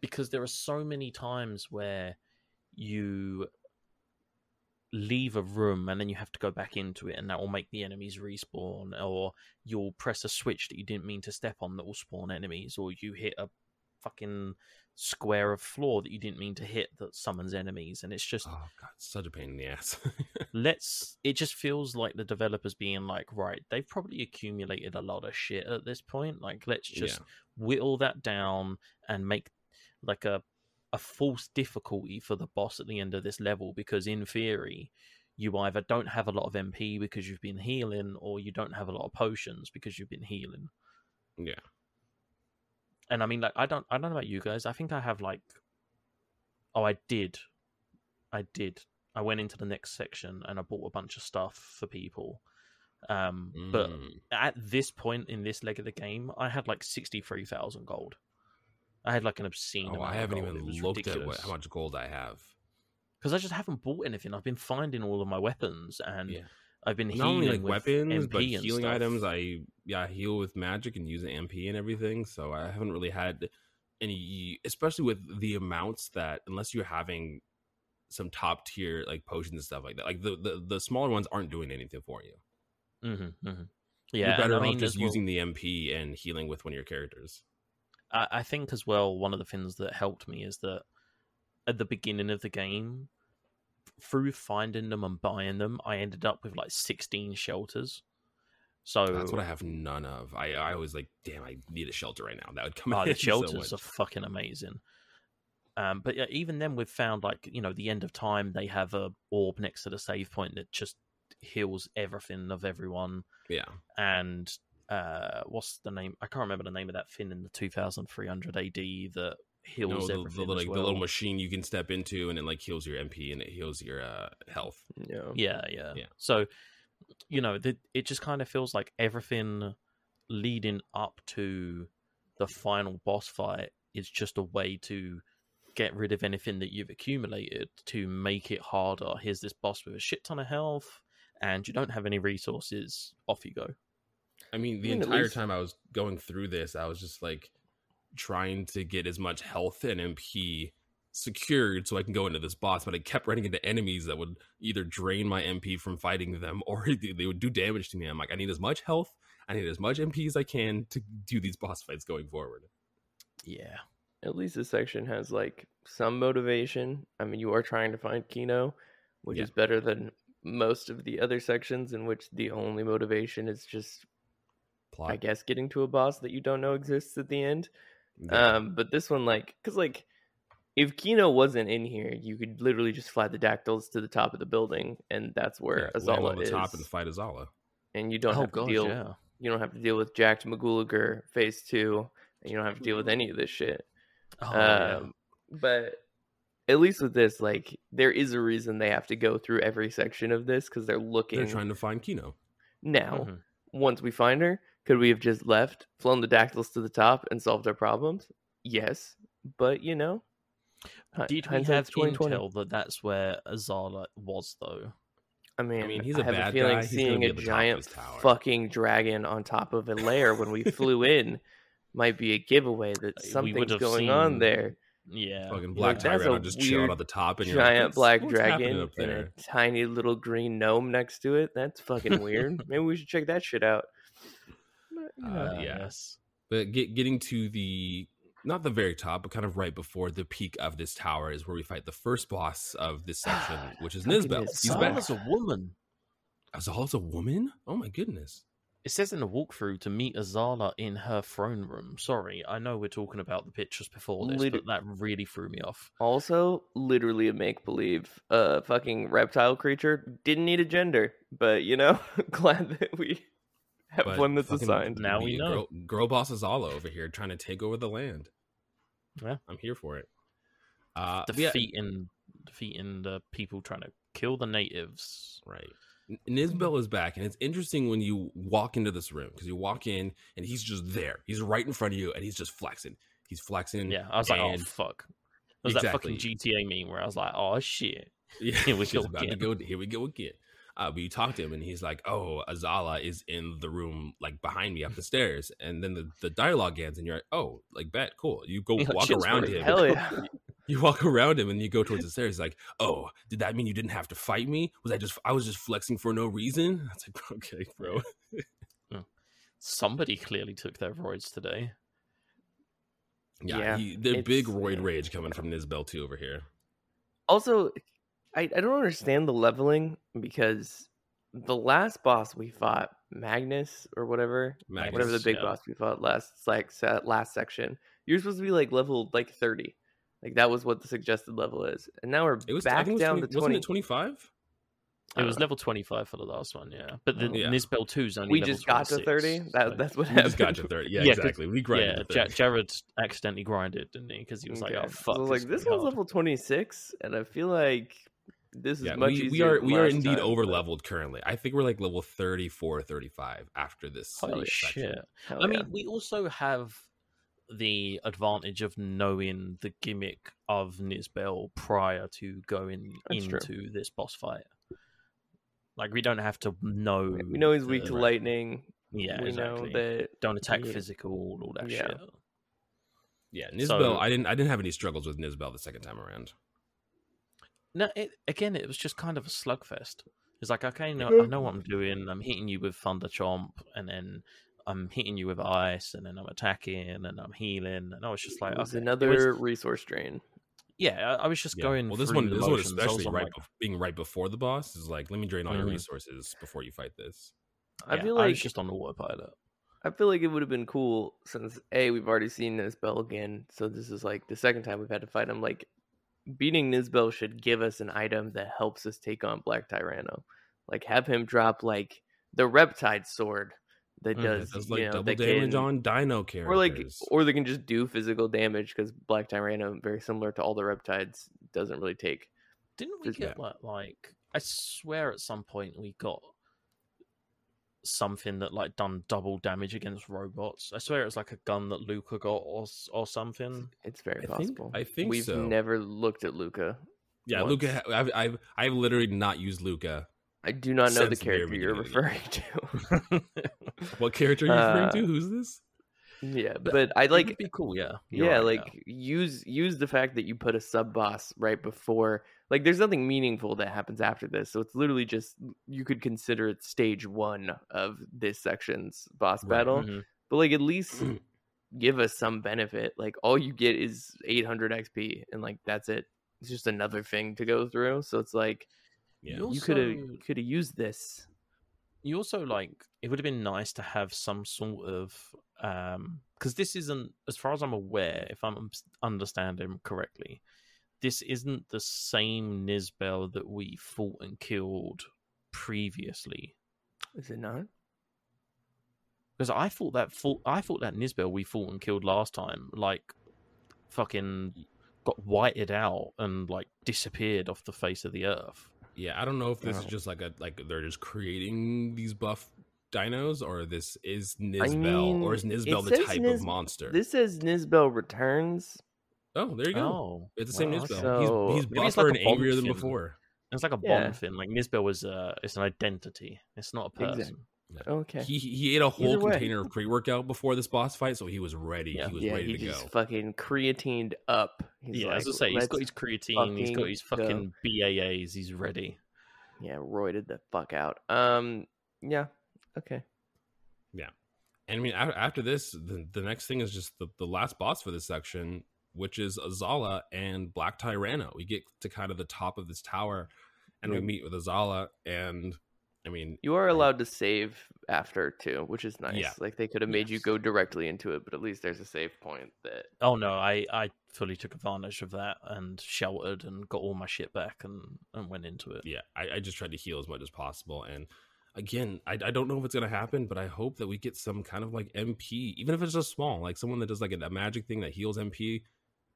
because there are so many times where you leave a room and then you have to go back into it, and that will make the enemies respawn, or you'll press a switch that you didn't mean to step on that will spawn enemies, or you hit a fucking square of floor that you didn't mean to hit that summons enemies, and it's just Oh god, such a pain in the ass. let's it just feels like the developers being like right they've probably accumulated a lot of shit at this point like let's just whittle that down and make like a a false difficulty for the boss at the end of this level because in theory you either don't have a lot of MP because you've been healing or you don't have a lot of potions because you've been healing yeah. and I mean, like, I don't, I don't know about you guys. I think I have like, oh, I did, I did. I went into the next section and I bought a bunch of stuff for people. Um, but Mm. at this point in this leg of the game, I had like sixty three thousand gold. I had like an obscene. oh, amount I haven't even looked at what, how much gold I have. because I just haven't bought anything. I've been finding all of my weapons and Yeah. I've been Not healing only like weapons, but MP and healing stuff. items. I yeah, I heal with magic and use MP and everything. So I haven't really had any, especially with the amounts that unless you're having some top tier like potions and stuff like that. Like the the, the smaller ones aren't doing anything for you. Mm-hmm, mm-hmm. You're Yeah, and better I off mean, just well- using the MP and healing with one of your characters. I, I think as well one of the things that helped me is that at the beginning of the game, through finding them and buying them, I ended up with like sixteen shelters. So That's what I have none of. I I always like, damn, I need a shelter right now. That would come oh, the so shelters much. are fucking amazing. Um, but yeah, even then, we've found like you know the end of time they have a orb next to the save point that just heals everything of everyone. yeah. and uh what's the name i can't remember the name of that thing in the 2300 ad that heals No, the, the, everything. like as the little machine you can step into, and it like heals your MP and it heals your uh, health. Yeah. Yeah, yeah. Yeah. So, you know, the, it just kind of feels like everything leading up to the final boss fight is just a way to get rid of anything that you've accumulated to make it harder. Here's this boss with a shit ton of health, and you don't have any resources. Off you go. I mean, the I mean, entire least- time I was going through this, I was just like trying to get as much health and MP secured so I can go into this boss, but I kept running into enemies that would either drain my MP from fighting them or they would do damage to me. I'm like, I need as much health, I need as much MP as I can to do these boss fights going forward. Yeah. At least this section has like some motivation. I mean, you are trying to find Kino, which Yeah. is better than most of the other sections in which the only motivation is just, Plot. I guess, getting to a boss that you don't know exists at the end. Yeah. Um, but this one, like, because like, if Kino wasn't in here, you could literally just fly the dactyls to the top of the building, and that's where Yeah, land Azala on the is. top and fight Azala. and you don't oh have to god, deal. yeah. You don't have to deal with Jack McGooliger Phase Two, and you don't have to deal with any of this shit. Oh, yeah. um, But at least with this, like, there is a reason they have to go through every section of this because they're looking They're trying to find Kino. now. Mhm. Once we find her, could we have just left, flown the dactyls to the top, and solved our problems? Yes, but you know, hi- Did we have intel that that's where Azala was though? I mean, I mean, he's I a have bad a feeling guy. Seeing be a at the top of giant fucking dragon on top of a lair when we flew in might be a giveaway that uh, something's would've going on there. Yeah. Fucking black like, Tyrant just chilling weird on the top, and you're like, Giant black dragon and a tiny little green gnome next to it. That's fucking weird. Maybe we should check that shit out. But, you know. Uh, yes. But get, getting to the not the very top, but kind of right before the peak of this tower is where we fight the first boss of this section, which is Fucking Nizbel. Nizbel. He's back. Azala's a woman. Azala's a woman? Oh my goodness. It says in the walkthrough to meet Azala in her throne room. Sorry, I know we're talking about the pictures before this, Lit- but that really threw me off. Also, literally a make believe uh fucking reptile creature didn't need a gender, but you know, glad that we have But one that's fucking assigned. Now we know. Girl, girl boss Azala over here trying to take over the land. Yeah. I'm here for it. Uh, but yeah, Defeating, defeating the people trying to kill the natives. Right. N- Nizbel is back, and it's interesting when you walk into this room because you walk in and he's just there. He's right in front of you, and he's just flexing. He's flexing. Yeah, I was like, oh fuck. It was that fucking Exactly. GTA meme where I was like, oh shit. Yeah, Here we she's go about to again. go. Here we go again. Uh, but you talk to him, and he's like, "Oh, Azala is in the room, like behind me up the stairs." And then the, the dialogue ends, and you're like, "Oh, like bet, cool." You go Yeah, walk around him. Hell yeah. You walk around him, and you go towards the stairs. He's like, "Oh, did that mean you didn't have to fight me? Was I just I was just flexing for no reason?" It's like, okay, bro. Somebody clearly took their roids today. Yeah, Yeah, he, the big roid rage coming from Nizbel too over here. Also, I, I don't understand the leveling because the last boss we fought, Magnus or whatever, whatever the big yeah. boss we fought last like se- last section, you're supposed to be like level like 30. Like that was what the suggested level is. And now we're It was back think it down 20 to wasn't 20. it twenty five? It uh, was level 25 for the last one, yeah. But oh, the Oh. Yeah. Nizbel 2's only we level just got to 30. That, so- that's what We happened. just got to thirty. Yeah, Yeah, 'cause- exactly. We grinded. yeah, Ja- Jared accidentally grinded, didn't he? Because he was like, oh, Okay. "Oh So fuck!" I was like, this pretty one's hard." level 26, and I feel like this is yeah, much we, easier. we are than we are indeed time, over but leveled currently. I think we're like level 34, 35 after this. Holy section. shit! hell I mean, we also have the advantage of knowing the gimmick of Nizbel prior to going That's true. into this boss fight. Like we don't have to know. we know he's weak to lightning. Yeah, we exactly. know that Don't attack Yeah. physical, all that Yeah. shit. Yeah, Nizbel. So- I didn't I didn't have any struggles with Nizbel the second time around. No, it, again, it was just kind of a slugfest. It's like, okay, no, I know what I'm doing. I'm hitting you with Thunder Chomp, and then I'm hitting you with Ice, and then I'm attacking, and I'm healing. And I was just like, it was okay. It another was- resource drain. yeah, I, I was just Yeah. going. well, this one the this one motions. I was especially right like, bef- being right before the boss is like, let me drain all your Mhm. resources before you fight this. I yeah, feel I like was just on the autopilot. I feel like it would have been cool since a we've already seen Nizbel again, so this is like the second time we've had to fight him. Like beating Nizbel should give us an item that helps us take on Black Tyranno. Like have him drop like the Reptite sword that Mhm. does, Does you like know, double damage can- on Dino characters. or like or they can just do physical damage because Black Tyranno, very similar to all the reptites, doesn't really take. Didn't we Is- get like, like I swear at some point we got something that like done double damage against robots. I swear it was like a gun that Lucca got or or something. It's very I think- possible. I think we've so. never looked at Lucca. yeah, once. Lucca. I've, I've I've literally not used Lucca. I do not know the Since the character you're referring to. What character are you referring Uh, to? Who's this? yeah, But but I It like would be cool, yeah. Yeah right, like use use the fact that you put a sub boss right before like there's nothing meaningful that happens after this so it's literally just you could consider it stage one of this section's boss Right. battle Mhm. but like at least give us some benefit like all you get is 800 xp and like that's it it's just another thing to go through so it's like Yeah. You you could have could have used this you also like it would have been nice to have some sort of um because this isn't as far as i'm aware if i'm understanding correctly this isn't the same Nizbel that we fought and killed previously is it not because i thought that fought, i thought that Nizbel we fought and killed last time like fucking got whited out and like disappeared off the face of the earth Yeah, I don't know if this is Oh. just like a like they're just creating these buff dinos, or this is Nizbel, mean, or is Nizbel the type Niz- of monster? this says Nizbel returns Oh, there you go. oh it's the same wow, Nizbel. so- he's he's buffer like and angrier than fin. before. It's like a Yeah. Bond thing. Like Nizbel was uh it's an identity. It's not a person. Exactly. okay He he ate a whole container of pre workout before this boss fight, so he was ready. Yeah. He was yeah, ready he to just go. fucking creatined up. He's yeah, like, as I say, he's got his creatine, he's got fucking his go." fucking BAAs, he's ready. Yeah, roided the fuck out. Um, yeah, okay. Yeah. And I mean, after this, the, the next thing is just the, the last boss for this section, which is Azala and Black Tyranno. We get to kind of the top of this tower, and we meet with Azala. And I mean, You are allowed to save after too, which is nice. Yeah. Like they could have made you go directly into it, but at least there's a save point that. Oh no, I I fully took advantage of that and sheltered and got all my shit back and and went into it. yeah, I, I just tried to heal as much as possible. And again, I, I don't know if it's gonna happen, but I hope that we get some kind of like MP, even if it's just small, like someone that does like a, a magic thing that heals MP.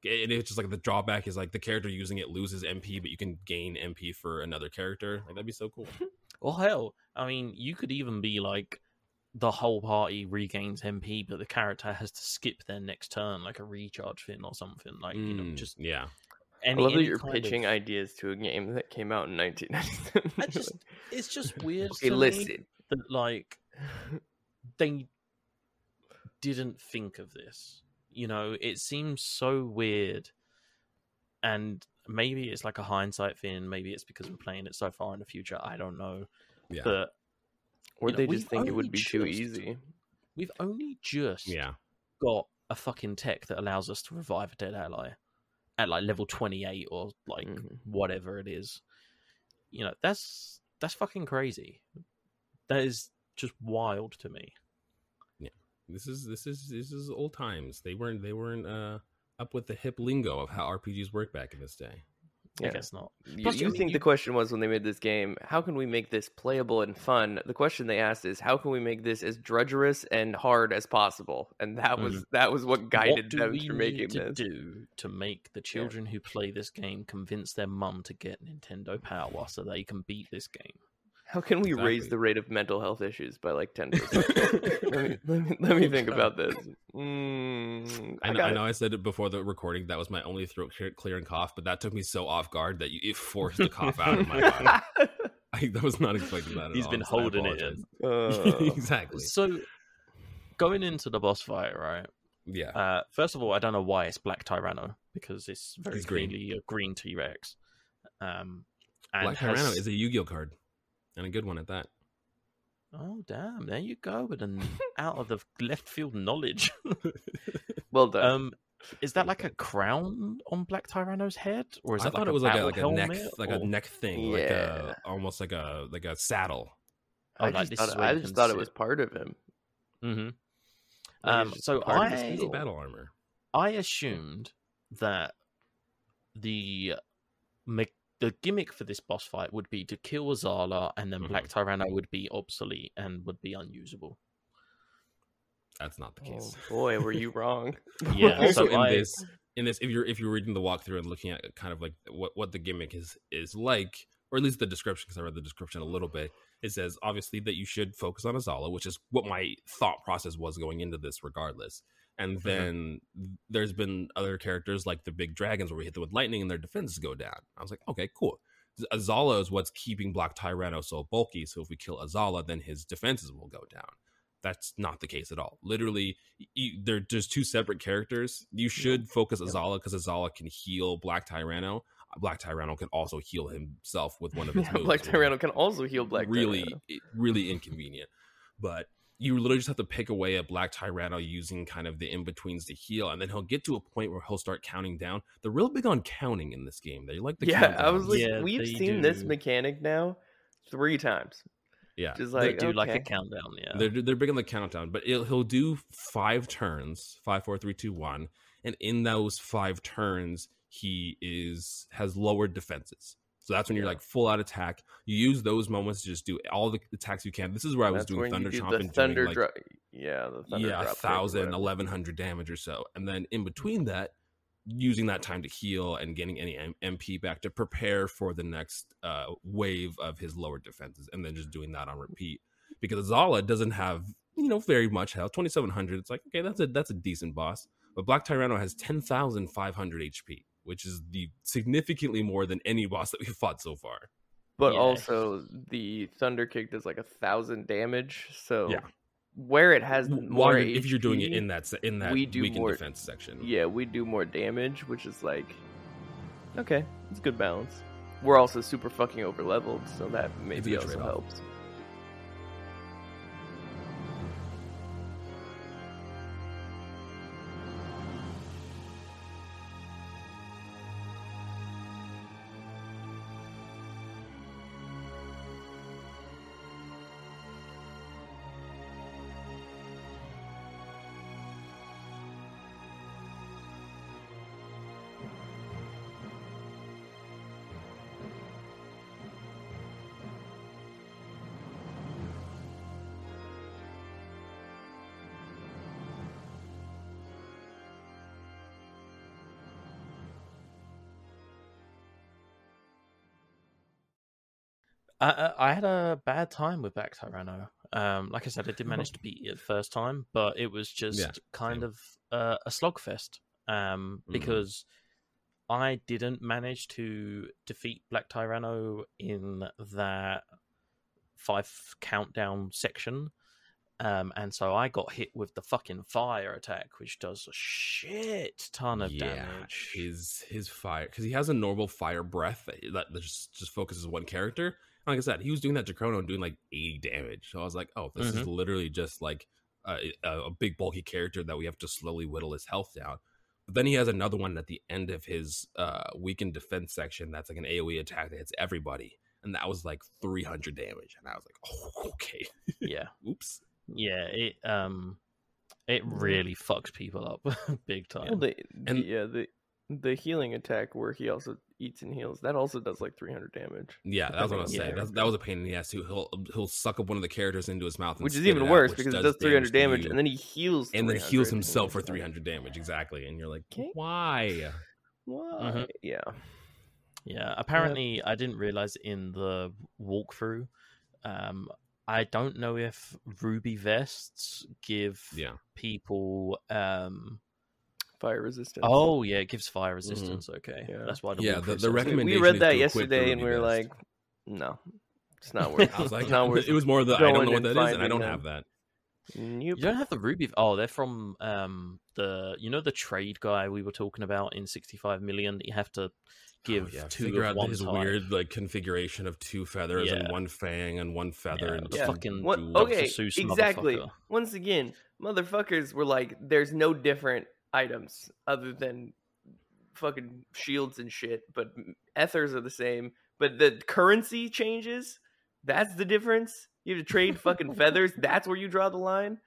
And it's just like the drawback is like the character using it loses MP, but you can gain MP for another character. Like that'd be so cool. Well, hell, I mean, you could even be like the whole party regains MP, but the character has to skip their next turn, like a recharge thing or something. Like you know, Mm, just yeah. any. I love that you're pitching of- ideas to a game that came out in 1997. I just, it's just weird. okay, to me listen. that like they didn't think of this. You know, it seems so weird, and maybe it's like a hindsight thing. Maybe it's because we're playing it so far in the future. I don't know, Yeah. but Or you know, they just think it would only be too easy. we've only just Yeah. got a fucking tech that allows us to revive a dead ally at like level 28 or like Mhm. whatever it is you know that's that's fucking crazy that is just wild to me This is this is this is old times. They weren't they weren't uh up with the hip lingo of how RPGs work back in this day. i guess not You, Plus, I you mean, think you- the question was when they made this game, how can we make this playable and fun? The question they asked is, how can we make this as drudgerous and hard as possible? And that was that was what guided what them we through making to this. do to make the children who play this game convince their mum to get nintendo power so they can beat this game How can we raise the rate of mental health issues by like ten percent? let me let me, let me think about this. Mm, I, know, got I know I said it before the recording. That was my only throat clear, clearing cough, but that took me so off guard that you, it forced the cough out of my body. I, I was not expecting that. At He's all, been so I holding it apologize. Uh, exactly. so going into the boss fight right Yeah. Uh, first of all, I don't know why it's Black Tyranno because it's very He's green. clearly a green T Rex. Um, Black has- Tyranno is a Yu-Gi-Oh card, and a good one at that. Oh damn! There you go with an out of the left field knowledge. well done. um, is that like a crown on Black Tyranno's head, or is I that thought like it was like a like a neck helmet, like or- a neck thing, like a almost like a like a saddle. oh, I like just this thought, is I just thought it was part of him. Mm-hmm. Um, so part of his I- battle armor. I assumed that the me- the gimmick for this boss fight would be to kill Azala, and then Mhm. Black Tyranno would be obsolete and would be unusable. That's not the case. Oh, boy, were you wrong? Yeah, also so in I- this in this if you're if you're reading the walkthrough and looking at kind of like what what the gimmick is is like or at least the description because i read the description a little bit it says obviously that you should focus on azala which is what my thought process was going into this regardless and Mm-hmm. then there's been other characters like the big dragons where we hit them with lightning and their defenses go down i was like okay cool azala is what's keeping black tyranno so bulky so if we kill azala then his defenses will go down that's not the case at all. Literally, you, they're just two separate characters. You should focus Azala because Azala can heal Black Tyranno. Black Tyranno can also heal himself with one of his moves. Black Tyranno can also heal Black really, Tyranno. really inconvenient. But you literally just have to pick away at Black Tyranno using kind of the in betweens to heal, and then he'll get to a point where he'll start counting down. They're real big on counting in this game. They like the Yeah, I was like, Yeah, we've they seen this mechanic now three times. yeah, Just They're- like do like a countdown. Yeah, They're they're big on the countdown, but it'll, he'll do five turns, five, four, three, two, one, and in those five turns, he is has lowered defenses. So that's when you're Yeah. like full out attack. You use those moments to just do all the attacks you can. This is where I was That's doing Thunder do Chomp and thunder doing like. Yeah, the thunder yeah, thousand, eleven hundred damage or so, and then in between that, using that time to heal and getting any MP back to prepare for the next uh, wave of his lower defenses, and then just doing that on repeat. Because Zala doesn't have you know very much health, twenty seven hundred. It's like okay, that's a that's a decent boss, but Black Tyranno has ten thousand five hundred HP, which is the significantly more than any boss that we've fought so far. But Yeah. also, the thunder kick does like a thousand damage. So Yeah. where it has While more you're- if you're doing it in that in that we do weakened more- defense section, yeah, we do more damage, which is like okay, it's good balance. We're also super fucking over leveled, so that maybe also trade-off. helps. I, I I had a bad time with Black Tyranno. Um, like I said, I did manage to beat it first time, but it was just kind same. of uh, a slogfest. Um, Mhm. because I didn't manage to defeat Black Tyranno in that five countdown section. Um, and so I got hit with the fucking fire attack, which does a shit ton of damage. His his fire because he has a normal fire breath that, that just just focuses one character. Like I said, he was doing that to Chrono and doing like eighty damage. So I was like, oh, this is Mm-hmm. literally just like a, a, a big bulky character that we have to slowly whittle his health down. But then he has another one at the end of his uh, weakened defense section that's like an AOE attack that hits everybody, and that was like three hundred damage. And I was like, oh, okay, yeah. oops. Yeah, it um it really fucks people up big time. Well, the, the And- yeah the the healing attack where he also eats and heals that also does like 300 damage, Yeah, that was what I was saying. That's, that was a pain in the ass too. He'll he'll suck up one of the characters into his mouth, and which is even out, worse which because it does 300 to damage, and then he heals and then heals himself for 300 damage exactly and you're like Okay. why Why? Yeah. Yeah, apparently I didn't realize in the walkthrough. Um, I don't know if ruby vests give yeah people. Um, Fire resistance. oh yeah, it gives fire resistance. Okay, Yeah. that's why. The Yeah, the- the we, recommendation we read that to equip the yesterday, and we Ruby were like, no, it's not worth. i was like not worth it was more of the i don't know what that is and i don't them. have that Nope. You don't have the ruby. Oh, they're from um the you know the trade guy we were talking about in sixty five million. That you have to give oh, yeah two figure of out one his type. weird like configuration of two feathers and one fang and one feather Yeah, and the Yeah. fucking What, okay, Seuss exactly. Once again, motherfuckers were like, "There's no different items other than fucking shields and shit, but ethers are the same. But the currency changes. That's the difference. You have to trade fucking feathers. That's where you draw the line.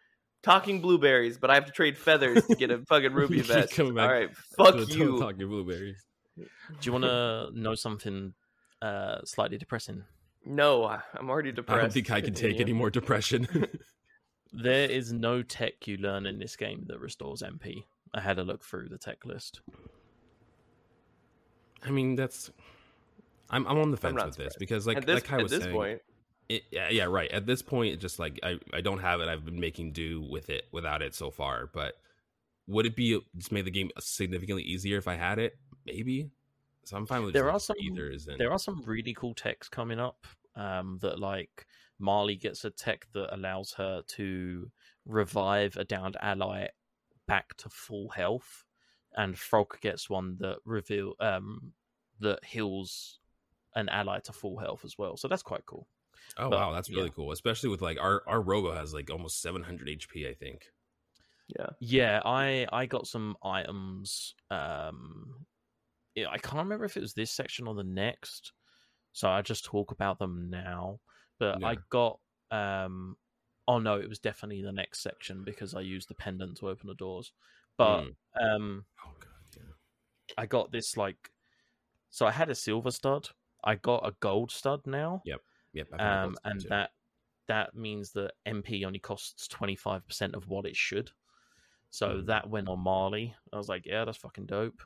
Talking blueberries, but I have to trade feathers to get a fucking ruby You keep vest. coming back All right, To fuck you. talking blueberries Do you want to know something uh, slightly depressing? No, I- I'm already depressed. i don't think i can take any more depression There is no tech you learn in this game that restores MP. I had a look through the tech list. I mean, that's. I'm I'm on the fence not with this because, like, this, like I at was this saying, point, it, yeah, yeah, right. At this point, it just like I I don't have it. I've been making do with it without it so far. But would it be just made the game significantly easier if I had it? Maybe. So I'm fine with There just are looking some- for Ethers and There are some really cool techs coming up. Um, that like Marle gets a tech that allows her to revive a downed ally back to full health, and Frog gets one that reveal um that heals an ally to full health as well. So that's quite cool. oh but, wow, that's really yeah. cool. Especially with like our our Robo has like almost 700 HP. I think. yeah. Yeah, I I got some items. Um, yeah, I can't remember if it was this section or the next, so I just talk about them now. But I got um, oh no, it was definitely the next section because I used the pendant to open the doors. But Mm. um, Oh god, yeah. I got this like, so I had a silver stud. I got a gold stud now. Yep. I've um, and too. that that means that MP only costs twenty five percent of what it should. So Mhm. that went on Marle. I was like, yeah, that's fucking dope.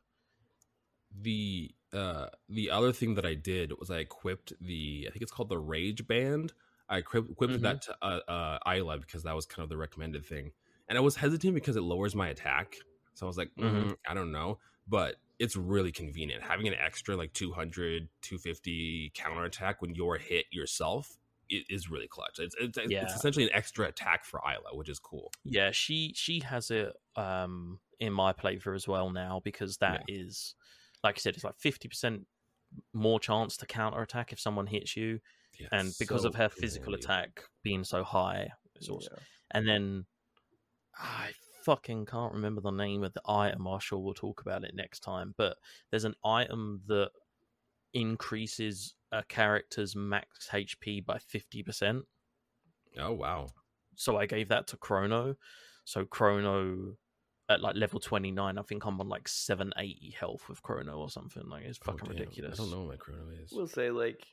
the uh the other thing that I did was I equipped the I think it's called the Rage Band. I equipped, equipped Mhm. that to uh, uh Ayla because that was kind of the recommended thing, and I was hesitant because it lowers my attack. So I was like, Mhm. mm, I don't know, but it's really convenient. Having an extra like 200 250 counter attack when you're hit yourself it is really clutch. It's, it's, it's essentially an extra attack for Ayla which is cool. Yeah, she she has it um in my playthrough as well now because that is, like I said, it's like fifty percent more chance to counter attack if someone hits you, Yeah, and because so of her physical handy. attack being so high, it's awesome. Yeah. And then I fucking can't remember the name of the item. I'm sure we'll talk about it next time. But there's an item that increases a character's max HP by 50%. oh wow So I gave that to Chrono. So Chrono at like level 29, I think I'm on like 780 health with Chrono or something. Like it's Oh, fucking damn. ridiculous. i don't know what my chrono is We'll say like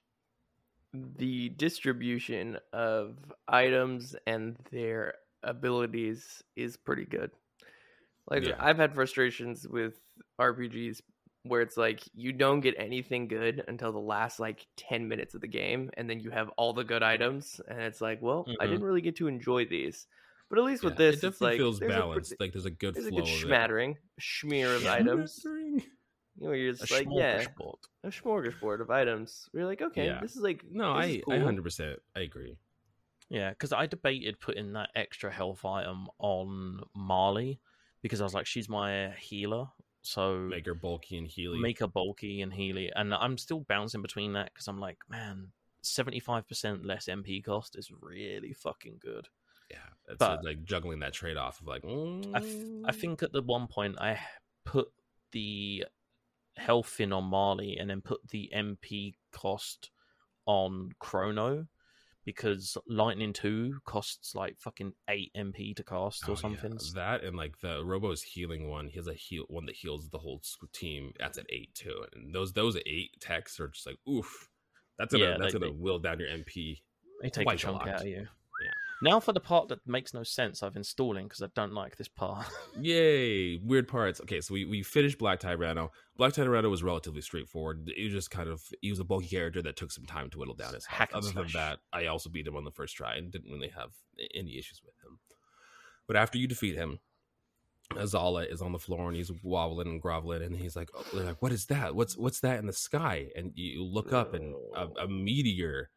the distribution of items and their abilities is pretty good. Like Yeah. I've had frustrations with RPGs where it's like you don't get anything good until the last like 10 minutes of the game and then you have all the good items and it's like, well, I Mhm. didn't really get to enjoy these. But at least with this it definitely like feels there's a balanced like there's a good there's a flow good of it. schmattering, smear of items. Schmattering? You know, you're A just like, yeah, a smorgasbord of items. You're like, okay, Yeah. this is like no i cool. i 100% i agree Yeah, because I debated putting that extra health item on Marle because I was like, she's my healer. So make her bulky and healy make her bulky and healy. And I'm still bouncing between that because I'm like, man, 75% less MP cost is really fucking good. yeah it's but- like juggling that trade-off of like I, f- I mm, think at the one point I put the health in on Marle and then put the MP cost on Chrono because Lightning 2 costs like fucking 8 MP to cast Oh, or yeah, something. that and like the robo's healing one he has a heal one that heals the whole team that's at eight too and those those eight techs are just like oof that's gonna Yeah, that's they- gonna they- will down your mp They take a a chunk lot. out of you. Now for the part that makes no sense, I've installing because I don't like this part. Yay! Weird parts. Okay, so we, we finished Black Tyranno. Black Tyranno was relatively straightforward. He was just kind of he was a bulky character that took some time to whittle down his. Hack Other than that, I also beat him on the first try and didn't really have any issues with him. But after you defeat him, Azala is on the floor and he's wobbling and groveling, and he's like, oh, they're like, "What is that? What's what's that in the sky?" And you look up, and a, a oh. meteor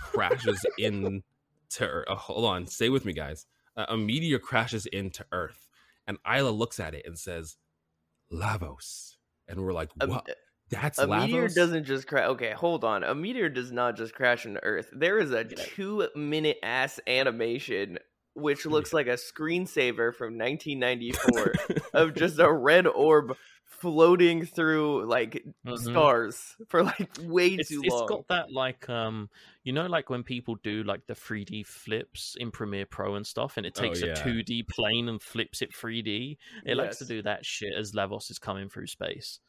crashes in to Earth. Uh, oh, hold on, stay with me, guys. A, a meteor crashes into Earth, and Ayla looks at it and says, "Lavos," and we're like, "What? Eh, That's a Lavos?" meteor doesn't just crash. Okay, hold on. A meteor does not just crash into Earth. There is a two-minute ass animation which looks like a screensaver from 1994 of just a red orb floating through like Mhm. stars for like way It's, too it's long. It's got that like um you know like when people do like the 3D flips in Premiere Pro and stuff and it Oh, takes yeah. a 2D plane and flips it 3D. It likes to do that shit as Lavos is coming through space.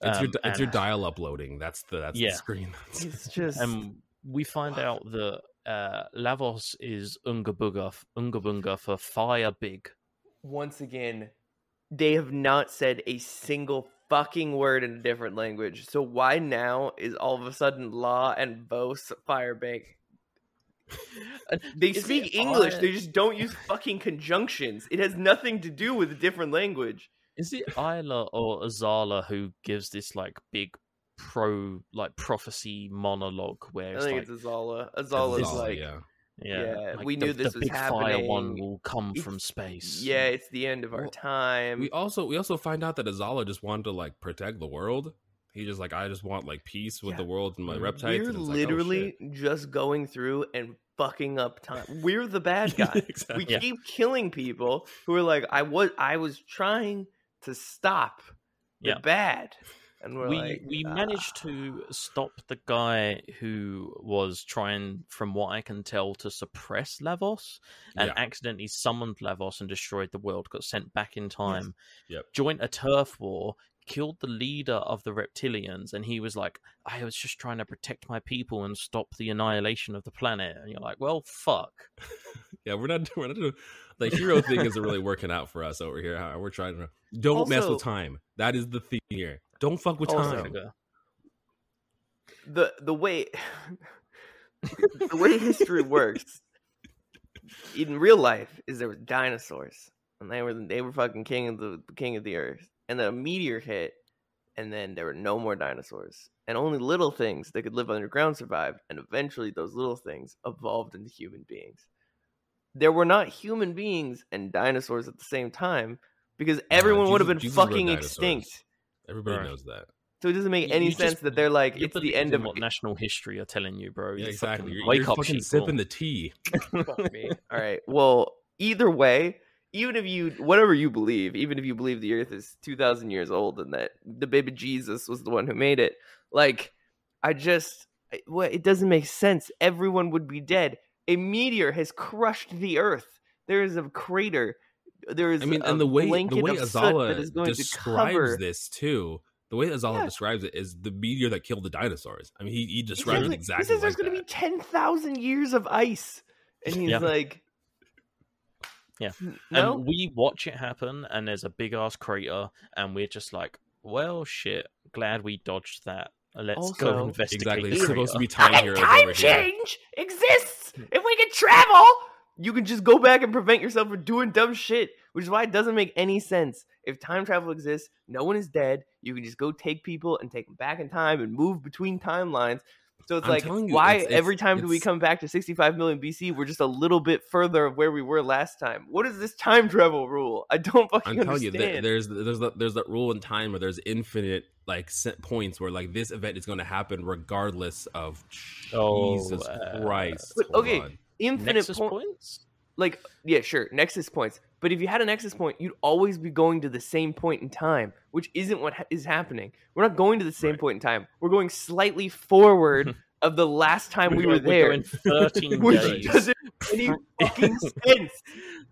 It's your Um, it's your and- dial uploading. That's the that's Yeah. the screen. It's just and we find out that uh, Lavos is Ungabunga, Ungabunga for fire big. Once again, they have not said a single fucking word in a different language. So why now is all of a sudden Law and Vos Firebank? Uh, they Is speak English. I- They just don't use fucking conjunctions. It has nothing to do with a different language. Is it Ayla or Azala who gives this like big pro like prophecy monologue where I it's think like, it's Azala. Azala's Azala, like, yeah. Yeah, yeah, like we the, knew this the was big fire one will come It's- from space. yeah, it's the end of our Well, time. We also we also find out that Azala just wanted to like protect the world. He just like I just want like peace with Yeah. the world and my reptiles. We're and it's like, oh, literally just going through and fucking up time. We're the bad guys. exactly. we Yeah. keep killing people who are like, I was I was trying to stop the Yeah. bad. And we're we like, we "Ah." managed to stop the guy who was trying, from what I can tell, to suppress Lavos and Yeah. accidentally summoned Lavos and destroyed the world. Got sent back in time. Yep. Joined a turf war. Killed the leader of the reptilians, and he was like, "I was just trying to protect my people and stop the annihilation of the planet." And you're like, "Well, fuck." Yeah, we're not we're not doing the hero thing isn't really working out for us over here. We're trying to don't mess with time. That is the theme here. Don't fuck with Also- time. The the way the way history works in real life is there were dinosaurs and they were they were fucking king of the king of the earth and then a meteor hit and then there were no more dinosaurs and only little things that could live underground survived and eventually those little things evolved into human beings. There were not human beings and dinosaurs at the same time because everyone would have been fucking extinct Everybody Right. knows that. so it doesn't make any you sense just- that they're like it's the end of what national history are telling you, bro. Yeah, You exactly. fucking You're, Wake you're up, fucking sipping the tea. Fuck me. All right. Well, either way, even if you whatever you believe, even if you believe the Earth is two thousand years old and that the baby Jesus was the one who made it, like I just, I- well, it doesn't make sense. Everyone would be dead. A meteor has crushed the Earth. There is a crater. There is. I mean, a and the way the way Azala that is to describes this too. The way Azala Yeah. describes it is the meteor that killed the dinosaurs. I mean, he, he describes says, it exactly He says like there's going to that. be ten thousand years of ice, and he's Yeah. like, Yeah. No, And we watch it happen, and there's a big ass crater, and we're just like, well, shit. Glad we dodged that. Let's go investigate. Exactly. It's supposed to be time How heroes can time over here. change exists? If we could travel, you can just go back and prevent yourself from doing dumb shit, which is why it doesn't make any sense. If time travel exists, no one is dead. You can just go take people and take them back in time and move between timelines. So it's I'm like, you, why it's- it's- every time do we come back to 65 million BC, we're just a little bit further of where we were last time? What is this time travel rule? I don't fucking I'm telling you, there, there's there's that there's that rule in time where there's infinite like set points where like this event is going to happen regardless of Oh, Jesus uh, Christ. But, okay, on. Infinite po- points? like yeah sure nexus points but if you had a nexus point you'd always be going to the same point in time which isn't what ha- is happening we're not going to the same Right. point in time we're going slightly forward of the last time we were We're there going 13 which days. doesn't make any fucking sense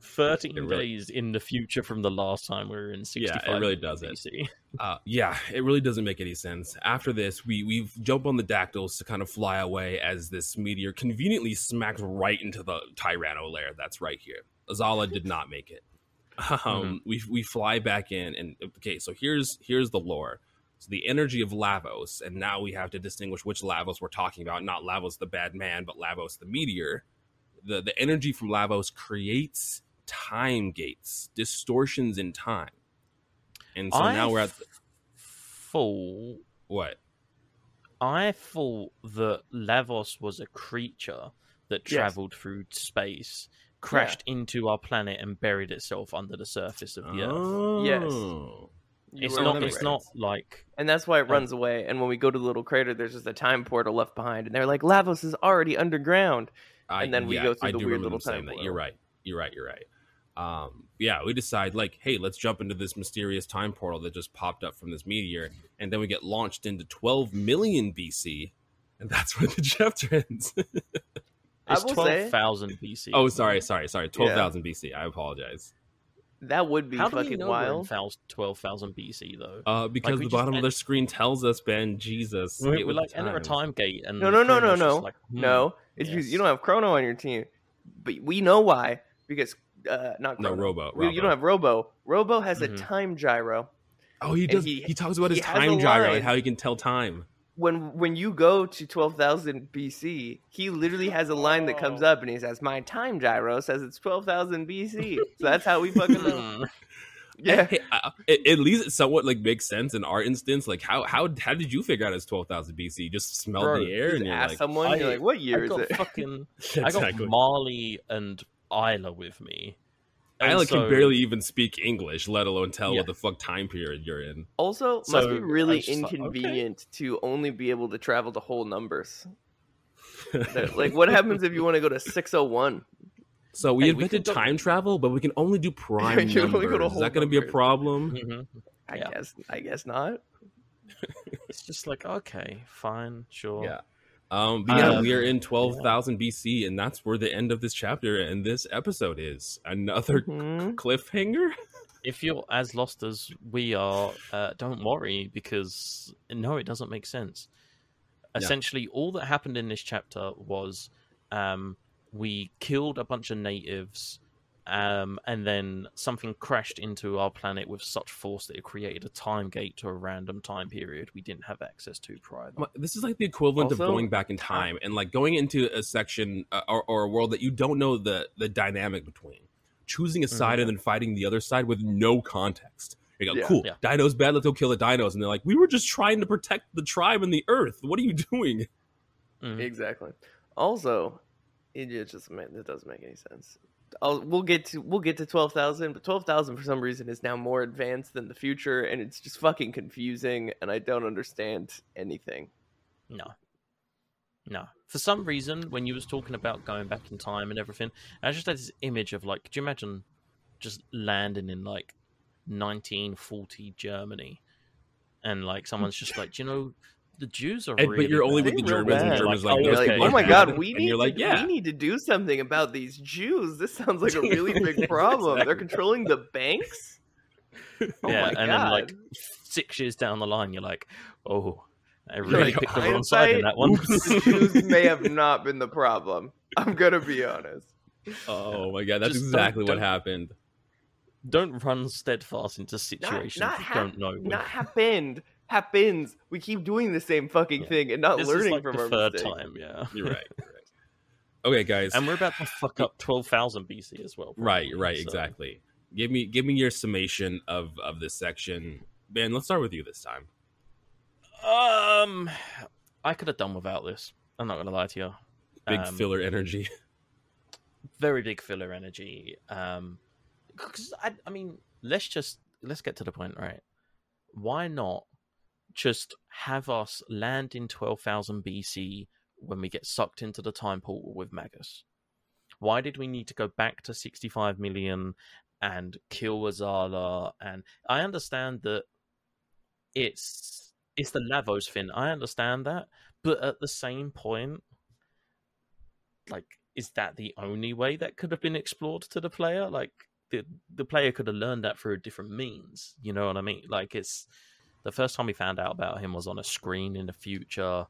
13 really- days in the future from the last time we were in 65 really doesn't. BC. Uh, yeah, it really doesn't make any sense. After this, we we jump on the dactyls to kind of fly away as this meteor conveniently smacks right into the Tyranno lair that's right here. Azala did not make it. Um, We we fly back in, and okay, so here's here's the lore. So the energy of Lavos, and now we have to distinguish which Lavos we're talking about. Not Lavos the bad man, but Lavos the meteor. The the energy from Lavos creates time gates, distortions in time. And so I now we're at the, thought what? I thought that Lavos was a creature that Yes. traveled through space, crashed into our planet, and buried itself under the surface of the Earth. Oh. Yes. You It's not. It's not like and that's why it runs away and when we go to the little crater there's just a time portal left behind and they're like lavos is already underground I, And then we yeah, go through I the do weird little them saying time that. You're right. You're right. You're right. Um, yeah, we decide like, hey, let's jump into this mysterious time portal that just popped up from this meteor, and then we get launched into 12 million BC, and that's where the chapter ends. It's twelve thousand BC. oh, sorry, sorry, sorry. 12,000 BC. I apologize. That would be How do we fucking know we're in wild twelve thousand BC though? Uh, because we the just bottom of en- the screen tells us, Ben, Jesus. we get we with like the enter a time gate and No, no, no, no, Chronos just no. like, hmm, No, It's because Yes. you don't have Chrono on your team, but we know why because uh, not No, Chrono. Robo. We- You don't have Robo. Robo has Mhm. a time gyro. Oh, he does. he- He, talks about he his has a time gyro line. and how he can tell time. When when you go to twelve thousand BC, he literally has a line that comes Oh. up and he says, "My time gyro says it's twelve thousand BC." so that's how we fucking know. Hmm. Yeah. Hey, uh, at, at least it somewhat like makes sense in our instance. Like, how how how did you figure out it's twelve thousand BC? You just smelled Bro, the air and you're ask like, someone, you're I- like, "What year I is got it?" fucking. I got exactly. Marle and Ayla with me. I like so- can barely even speak English, let alone tell Yeah. what the fuck time period you're in. Also, must be really was just like, okay. inconvenient to only be able to travel to whole numbers. Like, what happens if you want to go to six oh one? so we Hey, we invented go- time travel, but we can only do prime You only go to numbers. Is whole that going to be a numbers. problem? Mhm. I Yeah. guess. I guess not. It's just like okay, fine, sure. Yeah. Um, but yeah, Um, we are in 12,000 BC, and that's where the end of this chapter and this episode is. Another Mhm. cliffhanger? If you're as lost as we are, uh, don't worry because no, it doesn't make sense. Yeah. Essentially, all that happened in this chapter was um, we killed a bunch of natives, um, and then something crashed into our planet with such force that it created a time gate to a random time period we didn't have access to prior. Well, This is like the equivalent Also, of going back in time and like going into a section uh, or, or a world that you don't know the the dynamic between. Choosing a side and then fighting the other side with no context. You go, Yeah. cool, Yeah. dinos bad, let's go kill the dinos. And they're like, we were just trying to protect the tribe and the earth. What are you doing? Mhm. Exactly. Also, it just it doesn't make any sense. I'll, we'll get to we'll get to twelve thousand, but twelve thousand for some reason is now more advanced than the future, and it's just fucking confusing, and I don't understand anything. No. No. For some reason, when you was talking about going back in time and everything, I just had this image of like, could you imagine just landing in like 1940 Germany, and like someone's just like, do you know, the Jews are And- really but you're only bad." with the Germans, and. Germans Like, like, oh, You're those like, okay. oh my god, we need you're like, to, yeah, we need to do something about these Jews. This sounds like a really big Yeah, problem. They're controlling the banks. Oh yeah, and god! then like six years down the line, you're like, oh, I really like, picked the wrong side in that one. Jews may have not been the problem. I'm gonna be honest. oh my god, that's Just don't- exactly what don't- happened. don't run steadfast into situations not you hap- don't know. with. Not happened. Happens. We keep doing the same fucking Yeah. thing and not this learning is like from the our third mistakes. time, yeah. You're right. you're right. Okay, guys. And we're about to fuck up twelve thousand BC as well. Right, right, so- exactly. Give me give me your summation of of this section. Ben, let's start with you this time. Um, I could have done without this. I'm not gonna lie to you. Big Um, filler energy. very big filler energy. Um, because I, I mean, let's just let's get to the point, right? Why not just have us land in twelve thousand BC when we get sucked into the time portal with Magus? Why did we need to go back to sixty five million and kill Azala? And I understand that it's it's the Lavos thing. I understand that, but at the same point, like is that the only way that could have been explored to the player like the the player could have learned that through a different means you know what i mean like it's the first time we found out about him was on a screen in the future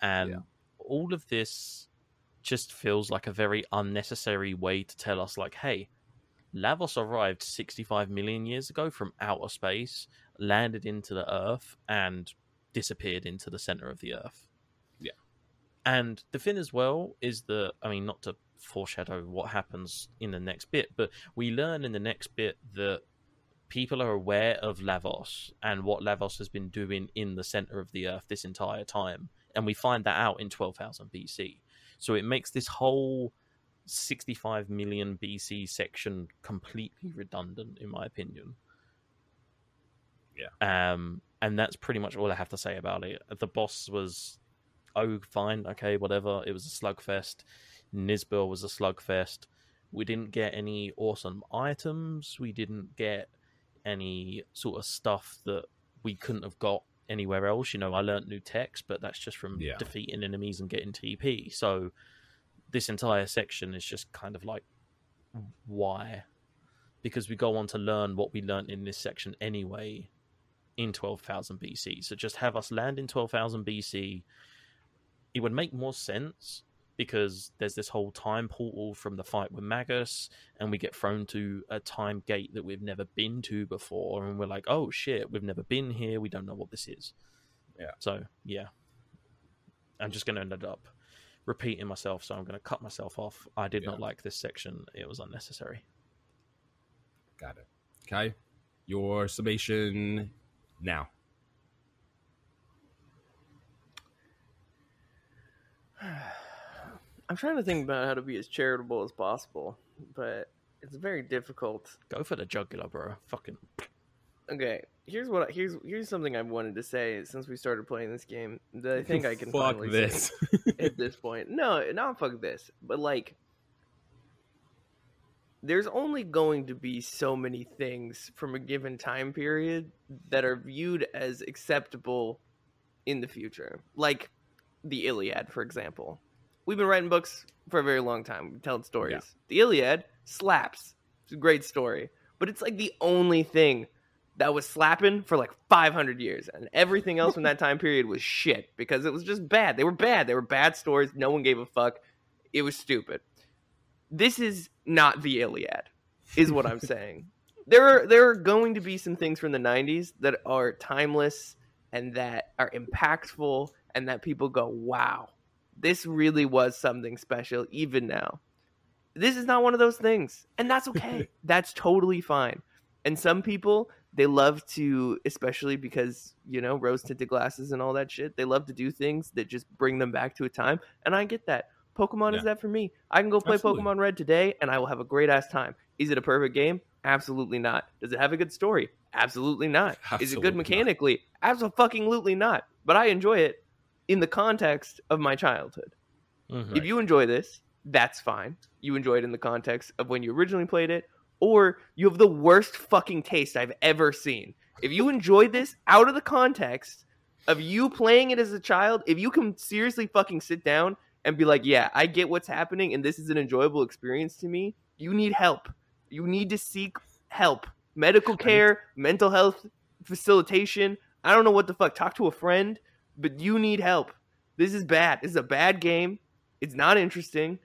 and Yeah. all of this just feels like a very unnecessary way to tell us like hey lavos arrived 65 million years ago from outer space landed into the earth and disappeared into the center of the earth Yeah. and the thing as well is that, I mean, not to foreshadow what happens in the next bit, but we learn in the next bit that people are aware of Lavos and what Lavos has been doing in the center of the earth this entire time. And we find that out in 12,000 BC. So it makes this whole 65 million BC section completely redundant, in my opinion. Yeah. Um, and that's pretty much all I have to say about it. The boss was oh, fine, okay, whatever. It was a slugfest. Nizbel was a slugfest. We didn't get any awesome items. We didn't get any sort of stuff that we couldn't have got anywhere else. You know, I learnt new techs, but that's just from Yeah. defeating enemies and getting TP. So this entire section is just kind of like, why? Because we go on to learn what we learnt in this section anyway in 12,000 BC. So just have us land in 12,000 BC. It would make more sense because there's this whole time portal from the fight with Magus, and we get thrown to a time gate that we've never been to before, and we're like, oh shit, we've never been here, we don't know what this is. Yeah. So yeah, I'm just going to end up repeating myself, so I'm going to cut myself off. I did not like this section; it was unnecessary. Got it. Okay. Your summation now. I'm trying to think about how to be as charitable as possible, but it's very difficult. Go for the jugular, bro. Fucking Okay, here's what I, here's here's something I wanted to say since we started playing this game that I think I can Fuck finally this. say at this point. No, not fuck this, but like there's only going to be so many things from a given time period that are viewed as acceptable in the future. Like the Iliad, for example. We've been writing books for a very long time, we telling stories. Yeah. The Iliad slaps. It's a great story. But it's like the only thing that was slapping for like 500 years. And everything else from that time period was shit because it was just bad. They were bad. They were bad stories. No one gave a fuck. It was stupid. This is not the Iliad, is what I'm saying. There are there are going to be some things from the 90s that are timeless and that are impactful and that people go, "Wow, this really was something special even now." This is not one of those things, and that's okay. that's totally fine. And some people they love to especially because, you know, rose tinted glasses and all that shit, they love to do things that just bring them back to a time, and I get that. Pokemon is that for me. I can go play Absolutely. Pokemon Red today and I will have a great ass time. Is it a perfect game? Absolutely not. Does it have a good story? Absolutely not. Is it Absolutely good not. mechanically? Absolutely not. But I enjoy it in the context of my childhood. Mhm. If you enjoy this, that's fine. You enjoy it in the context of when you originally played it, or you have the worst fucking taste I've ever seen. If you enjoy this out of the context of you playing it as a child, if you can seriously fucking sit down and be like, yeah, I get what's happening and this is an enjoyable experience to me, you need help. You need to seek help. Medical care, mental health facilitation. I don't know what the fuck. Talk to a friend, but you need help. This is bad. This is a bad game. It's not interesting.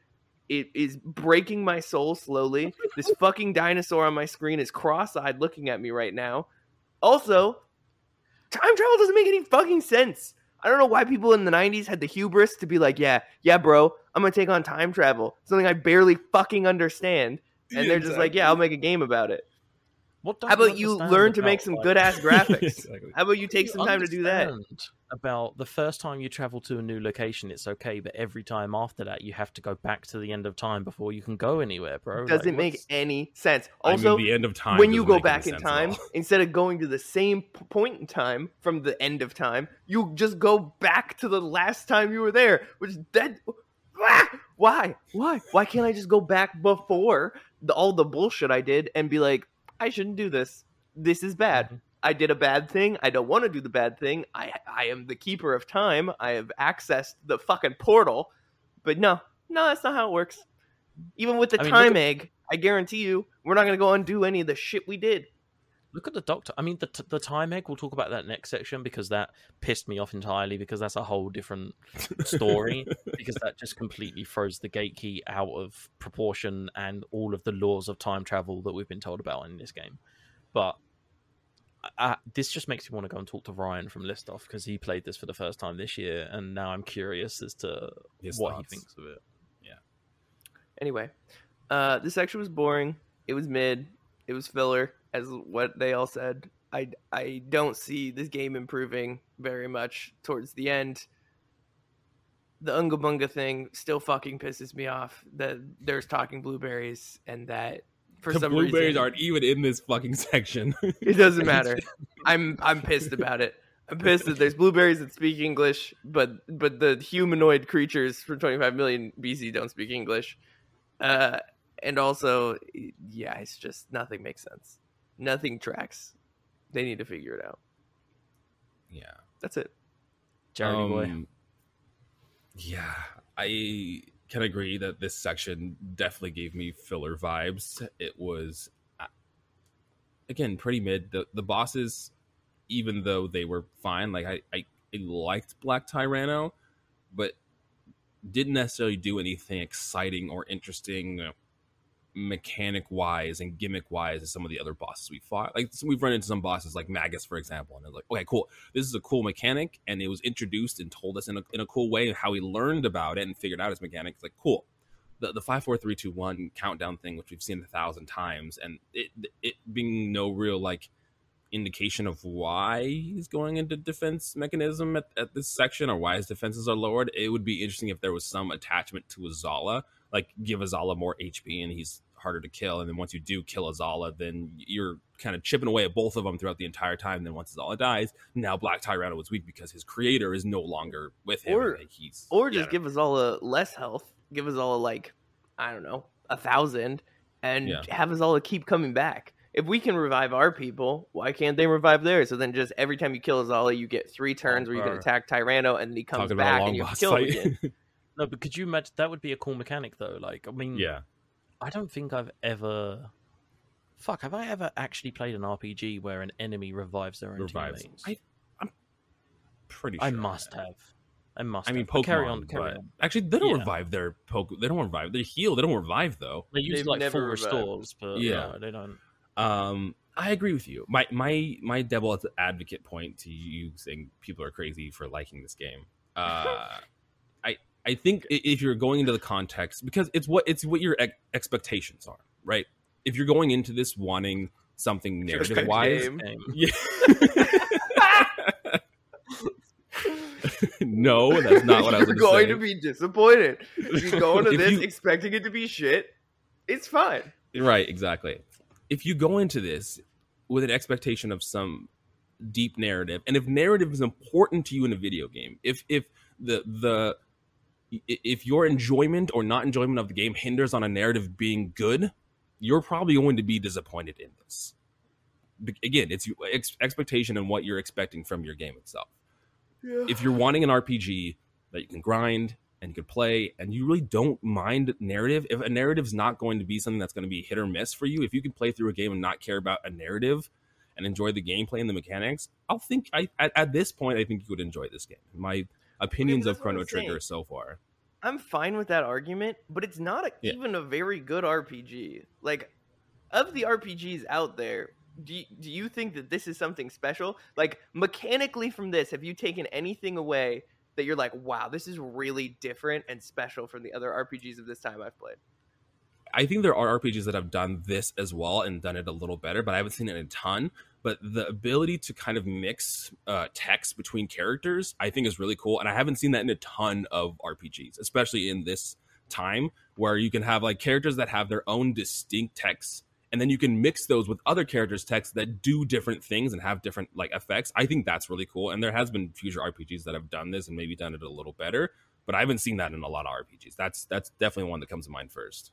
It is breaking my soul slowly. This fucking dinosaur on my screen is cross-eyed looking at me right now. Also, time travel doesn't make any fucking sense. I don't know why people in the 90s had the hubris to be like, yeah, yeah, bro, I'm going to take on time travel. Something I barely fucking understand. And they're just like, yeah, I'll make a game about it. What How about you understand learn to make some like- good ass graphics? Exactly. How about you take You some time to do that? About the first time you travel to a new location, it's okay, but every time after that, you have to go back to the end of time before you can go anywhere, bro. Doesn't Like, make any sense. I Also, mean, the end of time. when you go back in time, instead of going to the same point in time from the end of time, you just go back to the last time you were there. Which that Ah! why why why can't I just go back before the, all the bullshit I did and be like, I shouldn't do this. This is bad. Mhm. I did a bad thing. I don't want to do the bad thing. I I am the keeper of time. I have accessed the fucking portal. But no, no, that's not how it works. Even with the I mean, time at- egg, I guarantee you, we're not gonna go undo any of the shit we did. Look at the doctor. I mean, the t- the time egg. We'll talk about that next section because that pissed me off entirely because that's a whole different story. because that just completely throws the gate key out of proportion and all of the laws of time travel that we've been told about in this game. But uh, this just makes me want to go and talk to Ryan from Listoff because he played this for the first time this year, and now I'm curious as to His what thoughts. he thinks of it. Yeah. Anyway, uh, this section was boring. It was mid. It was filler, as what they all said. I I don't see this game improving very much towards the end. The Unga Bunga thing still fucking pisses me off. That there's talking blueberries and that for some reason. the some blueberries reason aren't even in this fucking section. it doesn't matter. I'm I'm pissed about it. I'm pissed that there's blueberries that speak English, but but the humanoid creatures from 25 million BC don't speak English. Uh, and also, yeah, it's just nothing makes sense. Nothing tracks. They need to figure it out. yeah. That's it. Jeremy boy. Um, Yeah, I can agree that this section definitely gave me filler vibes. It was uh, again pretty mid. The the bosses, even though they were fine, like I I, I liked Black Tyranno, but didn't necessarily do anything exciting or interesting uh, mechanic wise and gimmick wise as some of the other bosses we fought. Like so we've run into some bosses like Magus, for example, and like, okay, cool. This is a cool mechanic, and it was introduced and told us in a, in a cool way how we learned about it and figured out its mechanics. Like, cool. The the five four three two one countdown thing, which we've seen a thousand times, and it it being no real like indication of why he's going into defense mechanism at, at this section or why his defenses are lowered. It would be interesting if there was some attachment to Azala like give Azala more HP and he's harder to kill. And then once you do kill Azala, then you're kind of chipping away at both of them throughout the entire time. And then once Azala dies, now Black Tyranno is weak because his creator is no longer with him. Or- he's Or just yeah, give Azala less health. Give Azala like I don't know a thousand, and Yeah. have Azala keep coming back. If we can revive our people, why can't they revive theirs? So then, just every time you kill Azala, you get three turns where you can attack Tyranno, and he comes talking about a back and you kill him again. No, but could you imagine that would be a cool mechanic though? Like, I mean, yeah. I don't think I've ever. Fuck, have I ever actually played an RPG where an enemy revives their own Revives. teammates? I, I'm pretty sure. I must have. I must. I mean, have. But Pokemon. carry on, carry but- on. Actually, they don't Yeah. revive their poke. They don't revive. They heal. They don't revive though. They use They've like never full revived. restores, but Yeah. yeah, they don't. Um, I agree with you. My my my devil advocate point to you saying people are crazy for liking this game. Uh, I think if you're going into the context because it's what it's what your ex- expectations are, right? If you're going into this wanting something narrative wise, yeah. no, that's not what I was You're gonna say. to be disappointed. If you go into this you- expecting it to be shit, it's fine. Right, exactly. If you go into this with an expectation of some deep narrative, and if narrative is important to you in a video game, if if the the if your enjoyment or not enjoyment of the game hinders on a narrative being good, you're probably going to be disappointed in this. Again, it's ex- expectation and what you're expecting from your game itself if you're wanting an RPG that you can grind and you can play and you really don't mind narrative, if a narrative's not going to be something that's going to be hit or miss for you, if you can play through a game and not care about a narrative and enjoy the gameplay and the mechanics, I'll think I at, at this point I think you would enjoy this game. My opinions of Chrono Trigger so far. I'm fine with that argument, but it's not a, Yeah. even a very good RPG. Like, of the RPGs out there, do you, do you think that this is something special? Like, mechanically from this, have you taken anything away that you're like, wow, this is really different and special from the other RPGs of this time I've played? I think there are RPGs that have done this as well and done it a little better, but I haven't seen it a ton. But the ability to kind of mix uh, techs between characters, I think, is really cool, and I haven't seen that in a ton of RPGs, especially in this time where you can have like characters that have their own distinct techs, and then you can mix those with other characters' techs that do different things and have different like effects. I think that's really cool, and there has been future RPGs that have done this and maybe done it a little better, but I haven't seen that in a lot of RPGs. That's that's definitely one that comes to mind first.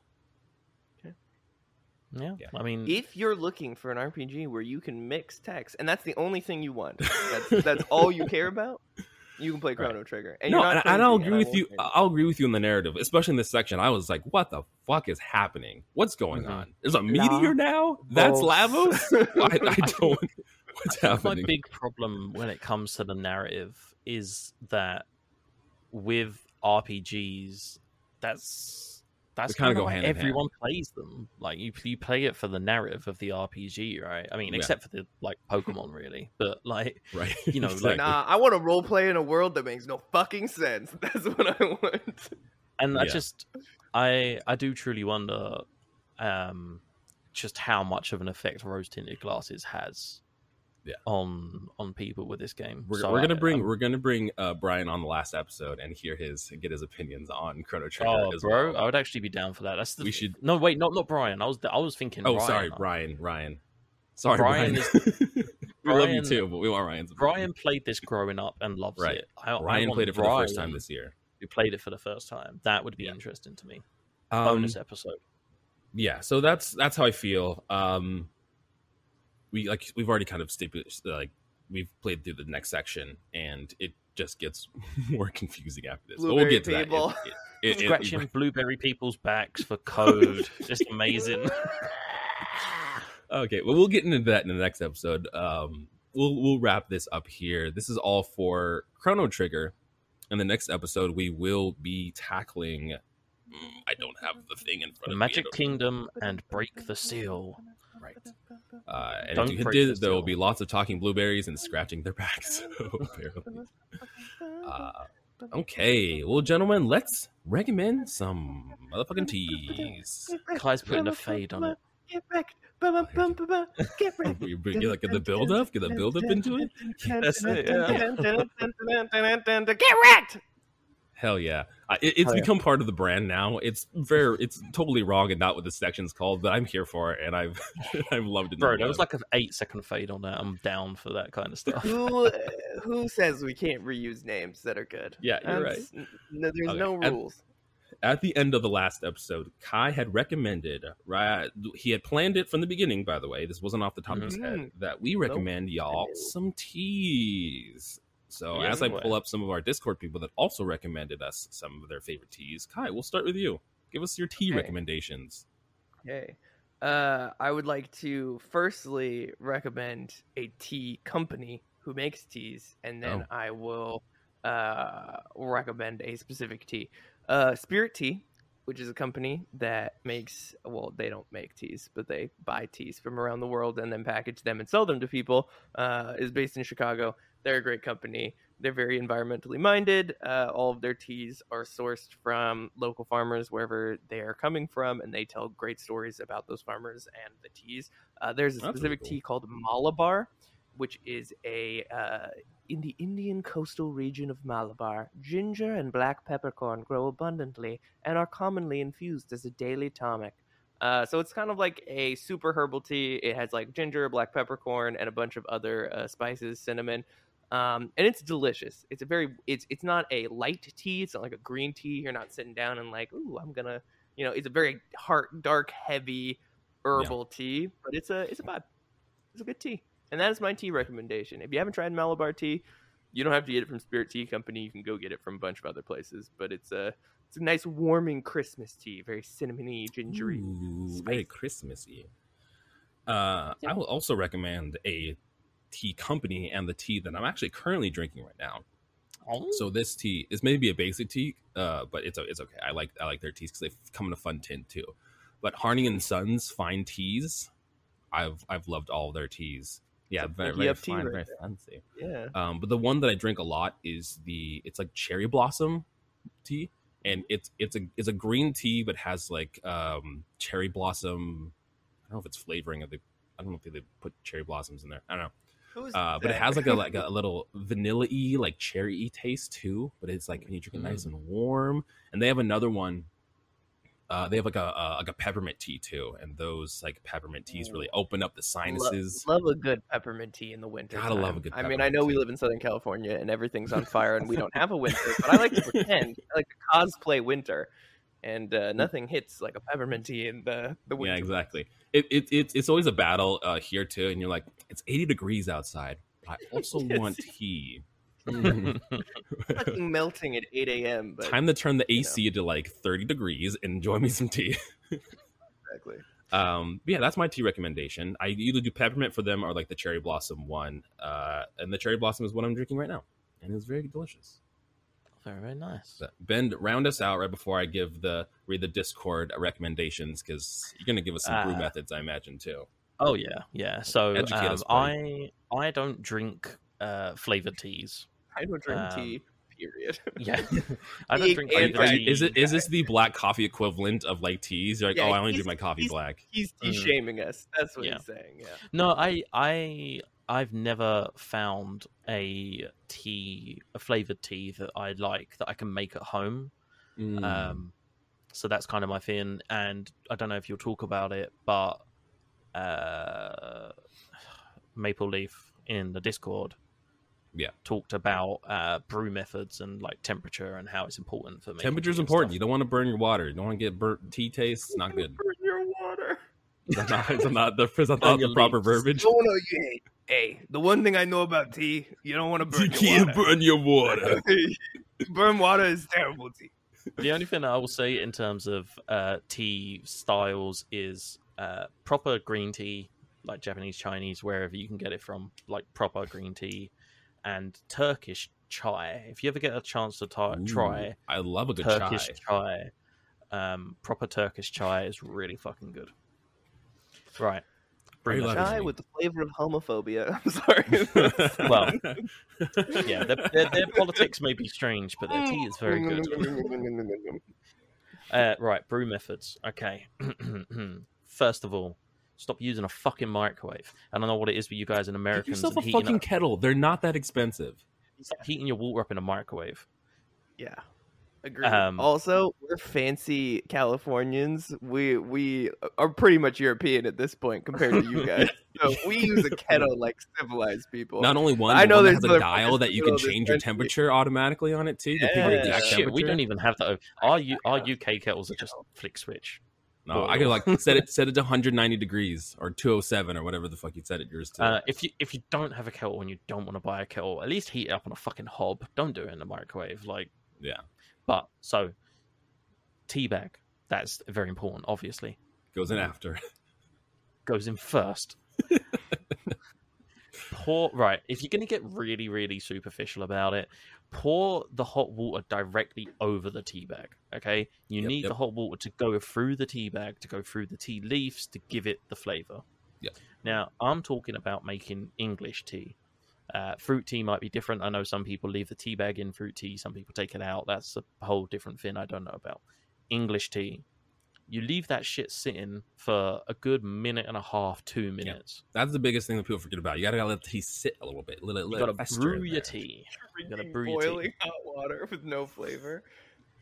Yeah, Yeah. I mean, If you're looking for an RPG where you can mix techs, and that's the only thing you want, that's, that's all you care about, you can play Right. Chrono Trigger. And no, you're not and, and I'll agree I with you. won't I'll agree with you in the narrative, especially in this section. I was like, "What the fuck is happening? What's going Mhm. on? There's a meteor now. That's Lavos. I, I don't. What's I think my big problem when it comes to the narrative is that with RPGs, that's that's kinda kind go of why hand in hand. everyone plays them. Like you, you play it for the narrative of the RPG, right? I mean, Yeah. except for the like Pokemon, really. But like, right. you know, like- Nah, I want to role play in a world that makes no fucking sense. That's what I want. and I just, I, I do truly wonder, um, just how much of an effect rose tinted glasses has. Yeah. On on people with this game, we're, So we're gonna I- bring I'm- we're gonna bring uh, Brian on the last episode and hear his get his opinions on Chrono Trigger Oh, as bro, well. I would actually be down for that. That's the We should- No, wait, not not Brian. I was I was thinking. oh, Ryan. sorry, Brian. Ryan. Sorry, Brian. Brian we love you too, but we want Ryan's. opinion. Brian played this growing up and loves Right. it. I, I Ryan want played it for the first time this year. Who played it for the first time? That would be Yeah. interesting to me. Um, Bonus episode. yeah so that's that's how i feel um we like we've already kind of stipulated like we've played through the next section and it just gets more confusing after this but we'll Blueberry get to people. that It- it- it- Scratching blueberry people's backs for code. Just amazing. okay well we'll get into that in the next episode um we'll we'll wrap this up here this is all for chrono trigger in the next episode, we will be tackling. mm, I don't have the thing in front The of Magic me. I don't- Kingdom and Break the Seal. Right. Uh, and Don't if you break did, there will be lots of talking blueberries and scratching their backs. Apparently. Uh, okay, well, gentlemen, let's recommend some motherfucking teas. Kai's putting a fade on it. Get wrecked. Bum, bum, bum, bum, bum. Get wrecked. You you like get the build up, get the build up into it. That's it, yeah. Get wrecked. Hell yeah! Uh, it, it's Hell yeah. become part of the brand now. It's very, it's totally wrong and not what the section's called, but I'm here for it, and I've, I've loved it. Bro, there was like an eight second fade on that. I'm down for that kind of stuff. Who who says we can't reuse names that are good? Yeah, you're right. That's- No, there's Okay, no rules. at the end of the last episode, Kai had recommended, right? He had planned it from the beginning, by the way. This wasn't off the top of his head. Mhm. That we recommend y'all some teas. So Yes, as I pull up some of our Discord people that also recommended us some of their favorite teas, Kai, we'll start with you. Give us your tea Okay. recommendations. Okay. Uh, I would like to firstly recommend a tea company who makes teas, and then Oh. I will uh, recommend a specific tea. Uh, Spirit Tea, which is a company that makes, well, they don't make teas, but they buy teas from around the world and then package them and sell them to people, uh, is based in Chicago. They're a great company. They're very environmentally minded. Uh, all of their teas are sourced from local farmers wherever they are coming from, and they tell great stories about those farmers and the teas. Uh, there's a That's really specific cool. tea called Malabar, which is a uh, in the Indian coastal region of Malabar. Ginger and black peppercorn grow abundantly and are commonly infused as a daily tonic. Uh, so it's kind of like a super herbal tea. It has like ginger, black peppercorn, and a bunch of other uh, spices, cinnamon um, and it's delicious. It's a very it's it's not a light tea. It's not like a green tea. You're not sitting down and like, ooh, I'm gonna, you know, it's a very heart dark, heavy herbal tea, but it's a it's a vibe. It's a good tea, and that is my tea recommendation. If you haven't tried Malabar tea, you don't have to get it from Spirit Tea Company. You can go get it from a bunch of other places, but it's a it's a nice warming Christmas tea, very cinnamony, gingery. Ooh, very Christmassy. Uh, Yeah. I will also recommend a tea company and the tea that I'm actually currently drinking right now. Oh, So this tea is maybe a basic tea, uh, but it's it's okay. I like I like their teas because they come in a fun tint too. But Harney and Sons fine teas, I've I've loved all their teas. Yeah, very, very fine, right very there. fancy. Yeah, Um, but the one that I drink a lot is the it's like cherry blossom tea, and it's it's a it's a green tea but has like um cherry blossom. I don't know if it's flavoring of the. I don't know if they put cherry blossoms in there. I don't know. Uh, but it has like a like a little vanilla-y, like cherry y taste too. But it's like when you drink it nice and warm. And they have another one. Uh, they have like a, a like a peppermint tea too, and those like peppermint teas really open up the sinuses. Love, love a good peppermint tea in the winter. Gotta love a time. good I mean, I know we live in Southern California and everything's on fire and we don't have a winter, but I like to pretend. I like to cosplay winter, and uh, nothing hits like a peppermint tea in the the winter. Yeah, exactly. It, it, it it's always a battle uh, here too, and you're like, it's 80 degrees outside. I also Yes. want tea. Mm. Fucking melting at 8 a.m. But Time to turn the you know. AC to like 30 degrees and enjoy me some tea. exactly. Um, but yeah, that's my tea recommendation. I either do peppermint for them or like the cherry blossom one. Uh, and the cherry blossom is what I'm drinking right now, and it's very delicious. Very, very nice. So, ben, round us out right before I give the read the Discord recommendations because you're gonna give us some brew Uh, methods, I imagine too. Oh yeah, yeah. So um, us, I I don't drink uh, flavored teas. I don't drink Um, tea. Period. Yeah, I don't drink anti- flavored Are tea. you, is it is this the black coffee equivalent of like teas? You're like, Yeah, oh, I only he's- drink my coffee he's- black. He's he's Mhm. shaming us. That's what Yeah. he's saying. Yeah. No, I I I've never found a tea, a flavored tea that I like that I can make at home. Mm. Um, so that's kind of my thing, and I don't know if you'll talk about it, but uh, Maple Leaf in the Discord, Yeah. talked about uh, brew methods and like temperature and how it's important for me. Temperature is important. You don't want to burn your water. You don't want to get burnt tea taste. It's not good. Burn your water. Is that not, is that not the, is that not the proper leaves. verbiage? No, no, you hey, hey. The one thing I know about tea, you don't want to burn You your can't water. burn your water. burn water is terrible tea. the only thing I will say in terms of uh, tea styles is uh, proper green tea, like Japanese, Chinese, wherever you can get it from, like proper green tea, and Turkish chai. If you ever get a chance to ta- Ooh, try I love a good Turkish chai. chai, um, proper Turkish chai is really fucking good. Right. Very Brew lovely. method. Chai with the flavor of homophobia. I'm sorry. Well, yeah, their, their, their politics may be strange, but their tea is very good. Uh, right, brew methods. Okay. First of all, stop using a fucking microwave. I don't know what it is with you guys in Get Americans. yourself a fucking up- kettle. They're not that expensive. it's like heating your water up in a microwave. Yeah. Agree. Um, also, we're fancy Californians. We we are pretty much European at this point compared to you guys. so we use a kettle like civilized people. Not only one, I know one there's has a dial that you can middle of this change your temperature automatically on it too. To the Yeah. exact Shit, we don't even have that. Our U- our UK kettles are just flick switch. No, I could like set it set it to 190 degrees or 207 or whatever the fuck you set it yours to. Uh, if you if you don't have a kettle and you don't want to buy a kettle, at least heat it up on a fucking hob. Don't do it in the microwave. Like Yeah. But so tea bag. That's very important. Obviously, Goes in after. goes in first. pour right. If you're gonna get really really superficial about it, pour the hot water directly over the tea bag. Okay, you Yep, need yep. the hot water to go through the tea bag to go through the tea leaves to give it the flavor. Yep. Now I'm talking about making English tea. Uh, fruit tea might be different. I know some people leave the tea bag in fruit tea. Some people take it out. That's a whole different thing I don't know about. English tea. You leave that shit sitting for a good minute and a half, two minutes. That's the biggest thing that people forget about. You gotta let the tea sit a little bit. Let it, You let gotta it fester brew your there. tea, gotta Drinking brew your tea. boiling hot water with no flavor.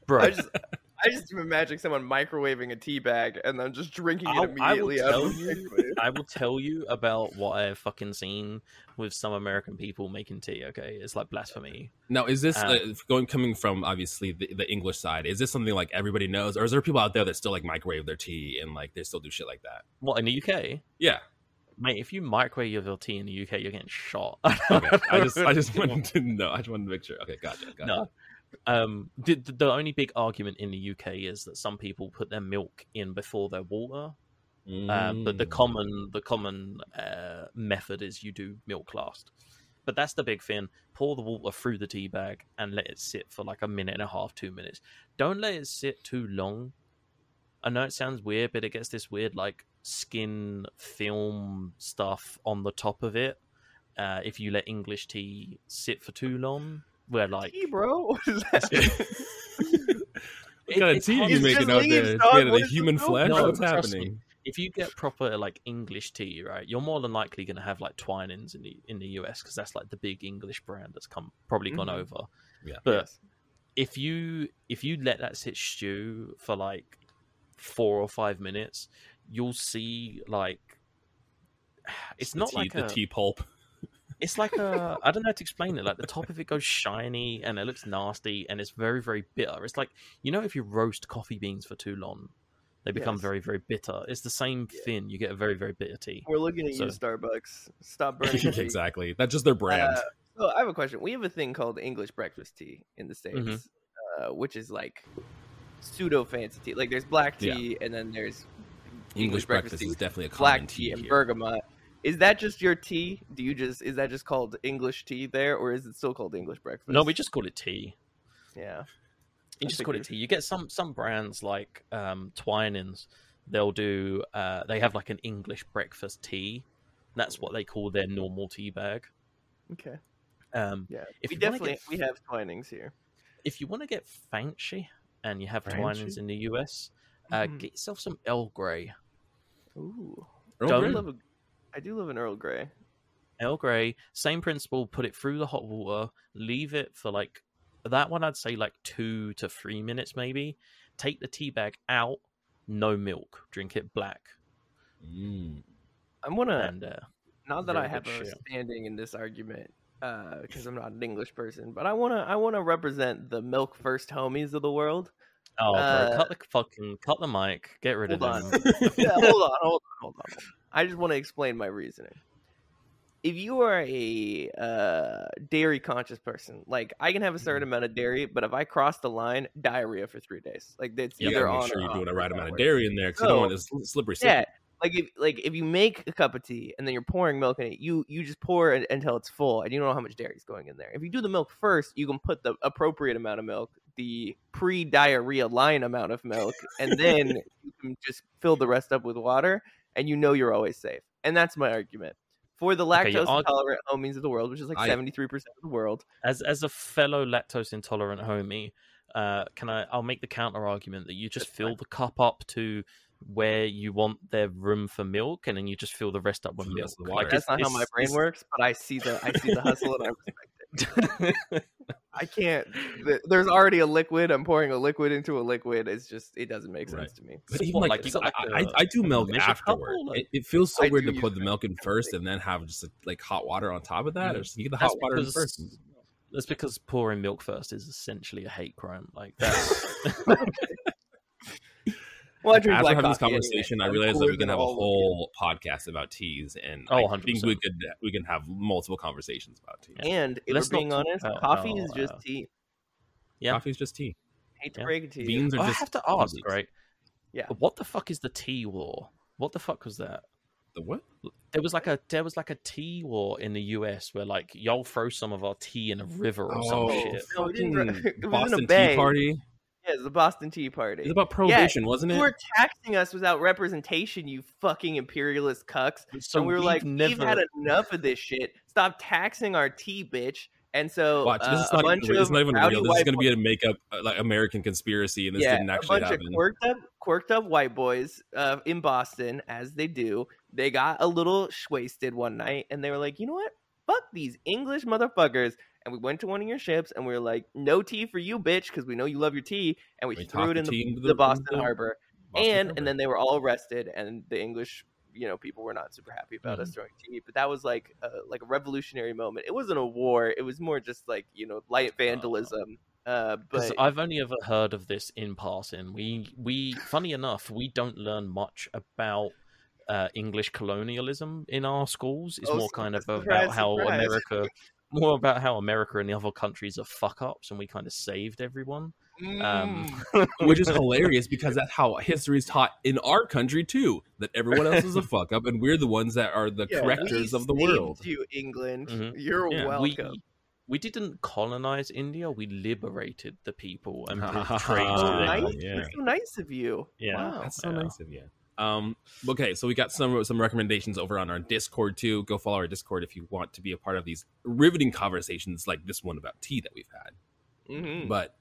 bro. I just I just imagine someone microwaving a tea bag and then just drinking it I'll- I will immediately out tell of you- I will tell you about what I've fucking seen with some American people making tea. Okay, it's like blasphemy. Now, is this Uh, uh, going coming from obviously the, the English side? Is this something like everybody knows, or is there people out there that still like microwave their tea and like they still do shit like that? Well, in the UK, Yeah. mate? If you microwave your tea in the UK, you're getting shot. Okay. I just I just wanted to know. I just wanted to make sure. Okay, gotcha. gotcha. no. Um, the, the only big argument in the UK is that some people put their milk in before their water. Um, but the Mm. common the common uh, method is you do milk last. But that's the big thing. Pour the water through the tea bag and let it sit for like a minute and a half, two minutes. Don't let it sit too long. I know it sounds weird, but it gets this weird like skin film stuff on the top of it. Uh, if you let English tea sit for too long, where like Tea, bro. What is that? What kind of it's tea are you making just out there? dog. Made of What the human flesh? No, What's trust me. happening? if you get proper like English tea, right, you're more than likely going to have like Twinings in the in the US because that's like the big English brand that's come probably gone Mhm. over. Yeah. But Yes. if you if you let that sit stew for like four or five minutes, you'll see like it's The not tea, like the a, tea pulp. It's like a I don't know how to explain it. Like the top of it goes shiny and it looks nasty and it's very very bitter. It's like you know if you roast coffee beans for too long, they become Yes. very very bitter. It's the same Yeah. thing. You get a very very bitter tea. We're looking at you, So- Starbucks. Stop burning. exactly. That's just their brand. Uh, so I have a question. We have a thing called English breakfast tea in the states, Mhm. uh, which is like pseudo fancy tea. Like there's black Yeah. tea, and then there's English breakfast tea, is definitely a common black tea tea and bergamot. Is that just your tea? Do you just is that just called English tea there, or is it still called English breakfast? No, we just call it tea. yeah. You I just call it tea. You get some some brands like um, Twinings. They'll do. Uh, they have like an English breakfast tea. That's what they call their normal tea bag. Okay. Um, Yeah. if we you definitely get we have Twinings here. if you want to get fancy and you have Fancy? Twinings in the US, uh, Mhm. get yourself some Earl Grey. Ooh. Earl Don't Grey? love a, I do love an Earl Grey. Earl Grey, same principle. Put it through the hot water. Leave it for like that one. I'd say like two to three minutes, maybe. Take the tea bag out. No milk. Drink it black. Mm. I'm gonna And uh, not that I have a shit. standing in this argument because I'm not an English person, but I wanna I wanna represent the milk first homies of the world. oh, bro, Uh, cut the fucking cut the mic. Get rid of him. yeah, hold on, hold on, hold on. I just want to explain my reasoning. If you are a uh, dairy conscious person, like I can have a certain amount of dairy, but if I cross the line, diarrhea for three days. Like it's You either gotta on make sure you're doing the right amount of dairy in there because you don't want this slippery Yeah, slope. like if like if you make a cup of tea and then you're pouring milk in it, you you just pour it until it's full, and you don't know how much dairy is going in there. If you do the milk first, you can put the appropriate amount of milk, the pre-diarrhea line amount of milk, and then you can just fill the rest up with water, and you know you're always safe. And that's my argument for the Okay, lactose argu- intolerant homies of the world, which is like seventy three percent of the world. as as a fellow lactose intolerant homie, uh, can I? I'll make the counter argument that you just That's fill fine. the cup up to where you want their room for milk, and then you just fill the rest up with milk. with. That's not how my brain works, but I see the I see the hustle and I respect it. I can't. th- There's already a liquid. I'm pouring a liquid into a liquid. It's just it doesn't make sense Right. to me. But So even what, like, like, so got, I, I, I do a milk measure afterward. like- It, it feels so I weird to put the milk in thing. first and then have just like hot water on top of that, Mm. or just you get the That's hot water because first. that's because pouring milk first is essentially a hate crime. Like that's Well, I drink As we're black having this coffee anyway, conversation, I I'm realized that we can have a all of you. whole podcast about teas, and Oh, I think we could we can have multiple conversations about tea. And if Let's we're being talk honest, about coffee is just uh, tea. yeah. coffee is just tea. Hate to yeah. break it to you. Beans are I just have to ask, beans. right? Yeah. What the fuck is the tea war? What the fuck was that? The what? There was like a there was like a tea war in the US where like y'all throw some of our tea in a river or some Oh, shit. No, we didn't dr- fucking it was in a Boston bay. Tea Party. Yeah, it's the Boston Tea Party. It's about prohibition, wasn't it? you were taxing us without representation, you fucking imperialist cucks. So and we were like, never we've had enough of this shit. Stop taxing our tea, bitch. And so Watch, uh, this is a not, bunch even, of not even real. This is going to be a makeup, uh, like American conspiracy, and this yeah, didn't a actually bunch happen. of quirked up, quirked up white boys uh, in Boston, as they do. They got a little wasted one night, and they were like, "You know what? Fuck these English motherfuckers." And we went to one of your ships, and we were like, "No tea for you, bitch," because we know you love your tea. And we, We threw it in the, the, the- Boston Harbor, Boston and Harbor. and then they were all arrested, and the English. You know, people were not super happy about Mm-hmm. us throwing tea, but that was like a, like a revolutionary moment. It wasn't a war; it was more just like you know light vandalism. Uh, but I've only ever heard of this in passing. We we funny enough, we don't learn much about uh, English colonialism in our schools. It's Oh, more kind of surprise, about how. America more about how America and the other countries are fuck ups and we kind of saved everyone. Um, Mm. Which is hilarious because that's how history is taught in our country too. That everyone else is a fuck up, and we're the ones that are the Yeah, correctors of the saved world. You England, Mhm. you're Yeah, welcome. we didn't colonize India. We liberated the people and brought trade so to them. nice. yeah. That's so nice of you. Yeah. Wow. That's so Yeah. nice of you. Um, okay, so we got some some recommendations over on our Discord too. Go follow our Discord if you want to be a part of these riveting conversations like this one about tea that we've had. Mhm. But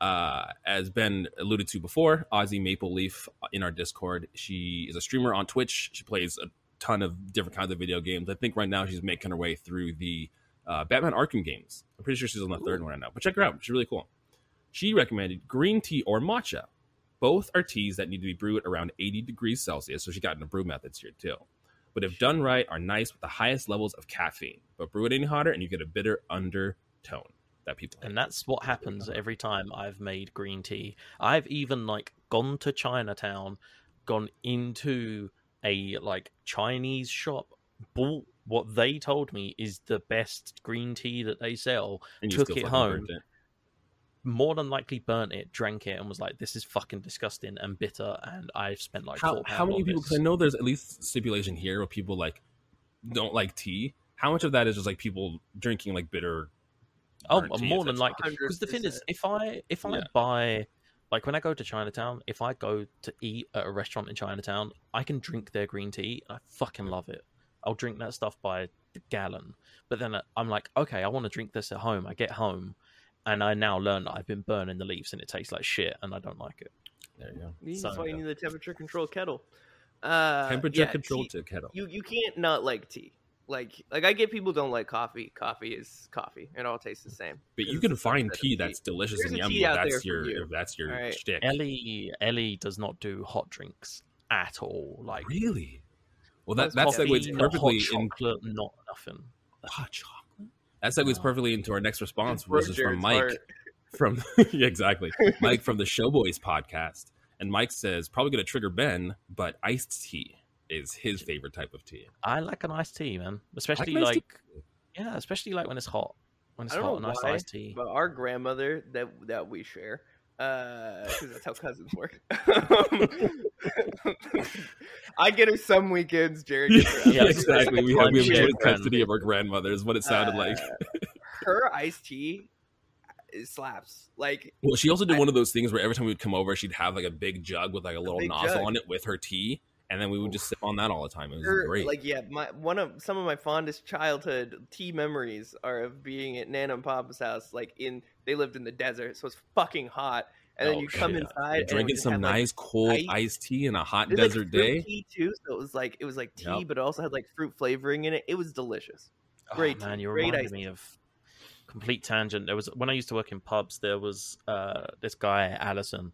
uh, as Ben alluded to before, Ozzy Maple Leaf in our Discord, she is a streamer on Twitch. She plays a ton of different kinds of video games. I think right now she's making her way through the uh, Batman Arkham games. I'm pretty sure she's on the third one right now. But check her out; she's really cool. She recommended green tea or matcha. Both are teas that need to be brewed around 80 degrees Celsius. So she got into brew methods here too. But if done right, are nice with the highest levels of caffeine. But brew it any hotter, and you get a bitter undertone that people. And that's what happens every time I've made green tea. I've even like gone to Chinatown, gone into a like Chinese shop, bought what they told me is the best green tea that they sell, and took it home. it. More than likely burnt it, drank it, and was like, "This is fucking disgusting and bitter." And I've spent like how how many people? Because I know there's at least stipulation here where people like don't like tea. How much of that is just like people drinking like bitter? Oh, more than likely. Because the thing is, if I if I Yeah. buy like when I go to Chinatown, if I go to eat at a restaurant in Chinatown, I can drink their green tea. I fucking love it. I'll drink that stuff by the gallon. But then uh, I'm like, okay, I want to drink this at home. I get home, and I now learn that I've been burning the leaves and it tastes like shit, and I don't like it. There you go. That's So- why you need the temperature control kettle. Uh, Temperature yeah, control tea- to kettle. You you can't not like tea. Like like I get people don't like coffee. Coffee is coffee. It all tastes the same. But you can find subset of tea that's delicious There's and yummy. tea If out that's there for your you. if that's your Alright. shtick. Ellie Ellie does not do hot drinks at all. Like Really? Well, that That's that coffee, segues not perfectly hot in not nothing. hot chocolate. That segues No. perfectly into our next response, which is from Mike. heart. from yeah, exactly Mike from the Showboys podcast, and Mike says probably going to trigger Ben, but iced tea is his favorite type of tea. I like an iced tea, man. Especially iced tea. like, yeah, especially like when it's hot. When it's I don't hot, a nice why, iced tea. But our grandmother that that we share, because that's how cousins work. I get her some weekends. Jared gets her. Yeah, exactly. We have, we have Shit, joint man. custody of our grandmothers. What it sounded like. Uh, her iced tea it slaps. Like Well, she also did I- one of those things where every time we'd come over, she'd have like a big jug with like a little big nozzle jug. on it with her tea, and then we would just sip on that all the time. It was her, great. like yeah, my one of some of my fondest childhood tea memories are of being at Nana and Papa's house. Like in they lived in the desert, so it's fucking hot. And then Oh, you come shit. inside You're and drinking some have, like, nice cold ice- iced tea in a hot There's, desert fruit day. tea too, so it was like it was like tea, Yep. but it also had like fruit flavoring in it. It was delicious. Oh, Great man, you great reminded iced me of complete tangent. There was when I used to work in pubs. There was uh, this guy Allison,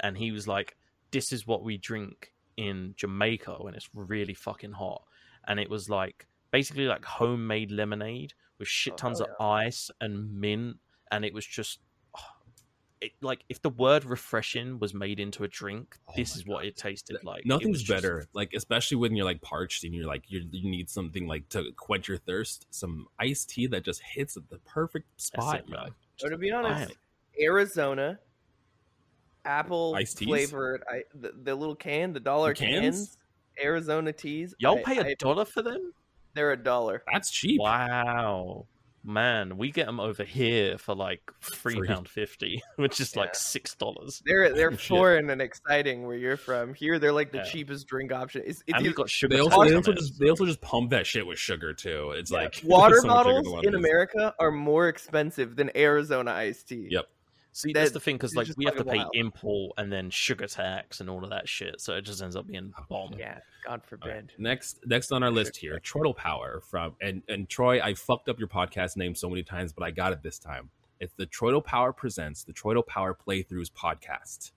and he was like, "This is what we drink in Jamaica when it's really fucking hot," and it was like basically like homemade lemonade with shit Oh, tons hell of ice and mint, and it was just. oh, It, like if the word refreshing was made into a drink, Oh this my is what it tasted like. Nothing's just- better, like especially when you're like parched and you're like you're, you need something like to quench your thirst. Some iced tea that just hits at the perfect spot, it, man. man. But to be honest, Arizona apple Iced teas? flavored, I, the, the little can, the dollar The cans? cans, Arizona teas. Y'all I- pay a I- dollar for them? They're a dollar. That's cheap. Wow, man, we get them over here for like three Free. pound fifty, which is like six dollars. They're they're Shit. foreign and exciting where you're from. Here, they're like the Yeah. cheapest drink option. It's, it's And we either- got sugar. They also, tax they on also it. just they also just pump that shit with sugar too. It's Yeah, like water so much sugar bottles one in is. America are more expensive than Arizona iced tea. Yep. See, that's the thing because like we have to pay wild. import and then sugar tax and all of that shit, so it just ends up being Oh, bomb. Yeah, God forbid. right. Next, next on our list here, Troidal Power from and and Troy. I fucked up your podcast name so many times, but I got it this time. It's the Troidal Power presents the Troidal Power Playthroughs podcast.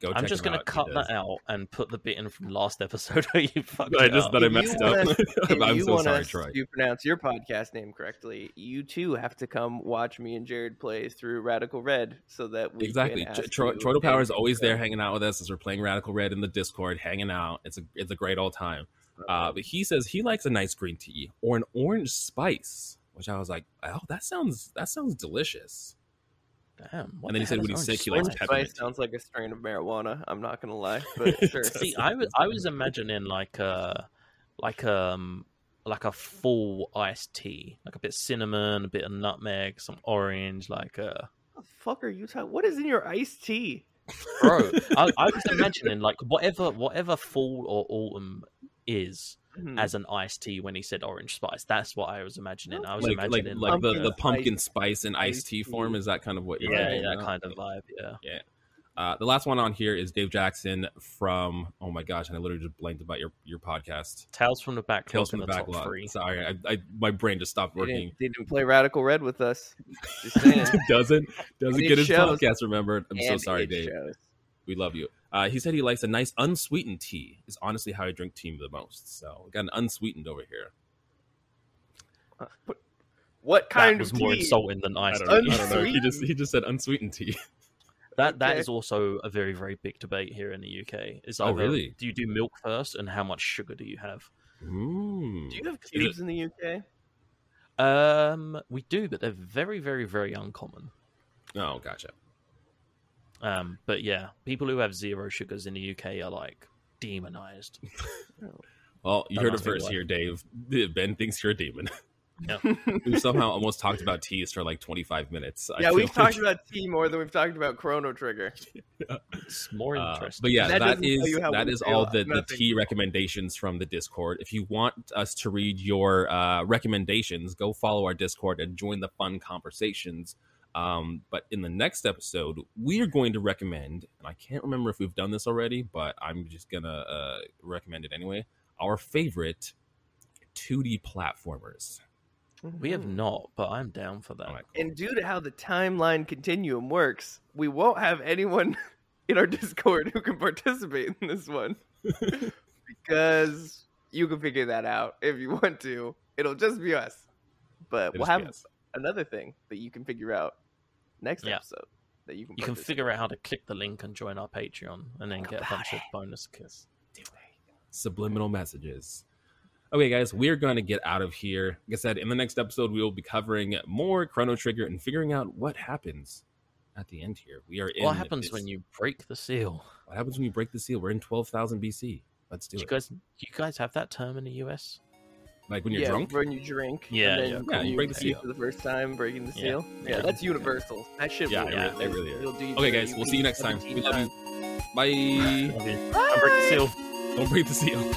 Go. I'm check just gonna cut that out and put the bit in from last episode where you fucked I just up. that I If you messed wanna- up. If I'm you so want sorry, us Troy. to pronounce your podcast name correctly, you too have to come watch me and Jared play through Radical Red so that we Exactly. Can Tro- Tro- Troidal Power is any always there hanging out with us as we're playing Radical Red in the Discord, hanging out. It's a it's a great old time. Uh, but he says he likes a nice green tea or an orange spice, which I was like, oh, that sounds that sounds delicious. Damn. what And then he said hell when is he's orange sick, he likes peppermint Spice sounds like a strain of marijuana. I'm not gonna lie, but sure. See, I was I was imagining like a like um like a full iced tea, like a bit cinnamon, a bit of nutmeg, some orange, like a. What the fuck are you talking? What is in your iced tea? bro. I, I was imagining like whatever whatever fall or autumn is Hmm. as an iced tea when he said orange spice. That's what I was imagining. I was Like like imagining like the, pumpkin the pumpkin spice- spice and iced iced tea tea. form. Is that kind of what you're yeah, thinking that kind of vibe. Yeah. Yeah. Uh, the last one on here is Dave Jackson from oh my gosh, and I literally just blanked about your your podcast. Tales from the back. Tales from the the top Backlog. three. Sorry, I, I my brain just stopped They working. didn't, they didn't play Radical Red with us. Just doesn't doesn't It get his shows. podcast remembered. I'm so sorry, Dave. shows. We love you. Uh, he said he likes a nice unsweetened tea. Is honestly how I drink tea the most. So got an unsweetened over here. Uh, but What kind that was of more tea? insulting than I iced don't, tea. I don't know. He just Unsweetened? he just said unsweetened tea. That that Okay. is also a very very big debate here in the UK. Is Oh, either, really? Do you do milk first, and how much sugar do you have? Mm. Do you have Is it- cubes in the UK? Um, we do, but they're very very very uncommon. Oh, gotcha. Um, but yeah, people who have zero sugars in the UK are like demonized. Well, you That heard it must be first why. here, Dave. Ben thinks you're a demon. Yeah. We've somehow almost talked about teas for like 25 minutes. Yeah, we've like. talked about tea more than we've talked about Chrono Trigger. It's more Uh, interesting. but yeah, That that doesn't tell is you how that we is feel all about the, the tea recommendations from the Discord. If you want us to read your uh, recommendations, go follow our Discord and join the fun conversations. Um, but in the next episode, we are going to recommend, and I can't remember if we've done this already, but I'm just gonna uh, recommend it anyway. Our favorite 2D platformers. we have Mhm. not, but I'm down for that. All right, cool. And due to how the timeline continuum works, we won't have anyone in our Discord who can participate in this one. because you can figure that out if you want to. It'll just be us. But It we'll is have BS. Another thing that you can figure out next Yeah. episode that you can You can figure out how to click the link and join our Patreon, and then Talk get a about bunch of bonus kiss. subliminal messages. Okay, guys, we're going to get out of here. Like I said, in the next episode, we will be covering more Chrono Trigger and figuring out what happens at the end here. We are in. What happens this- when you break the seal? What happens when you break the seal? We're in 12,000 BC. Let's do Do you it. guys, you guys have that term in the US? Like when you're yeah, drunk. when you drink. Yeah, and then yeah. Yeah, you you break the seal. for the first time, breaking the seal. Yeah, yeah. that's universal. That shit. Yeah, will it really- it really is. You'll do Okay, either guys, we'll see you next time. We love you. times. Bye. Don't break the seal. Don't break the seal.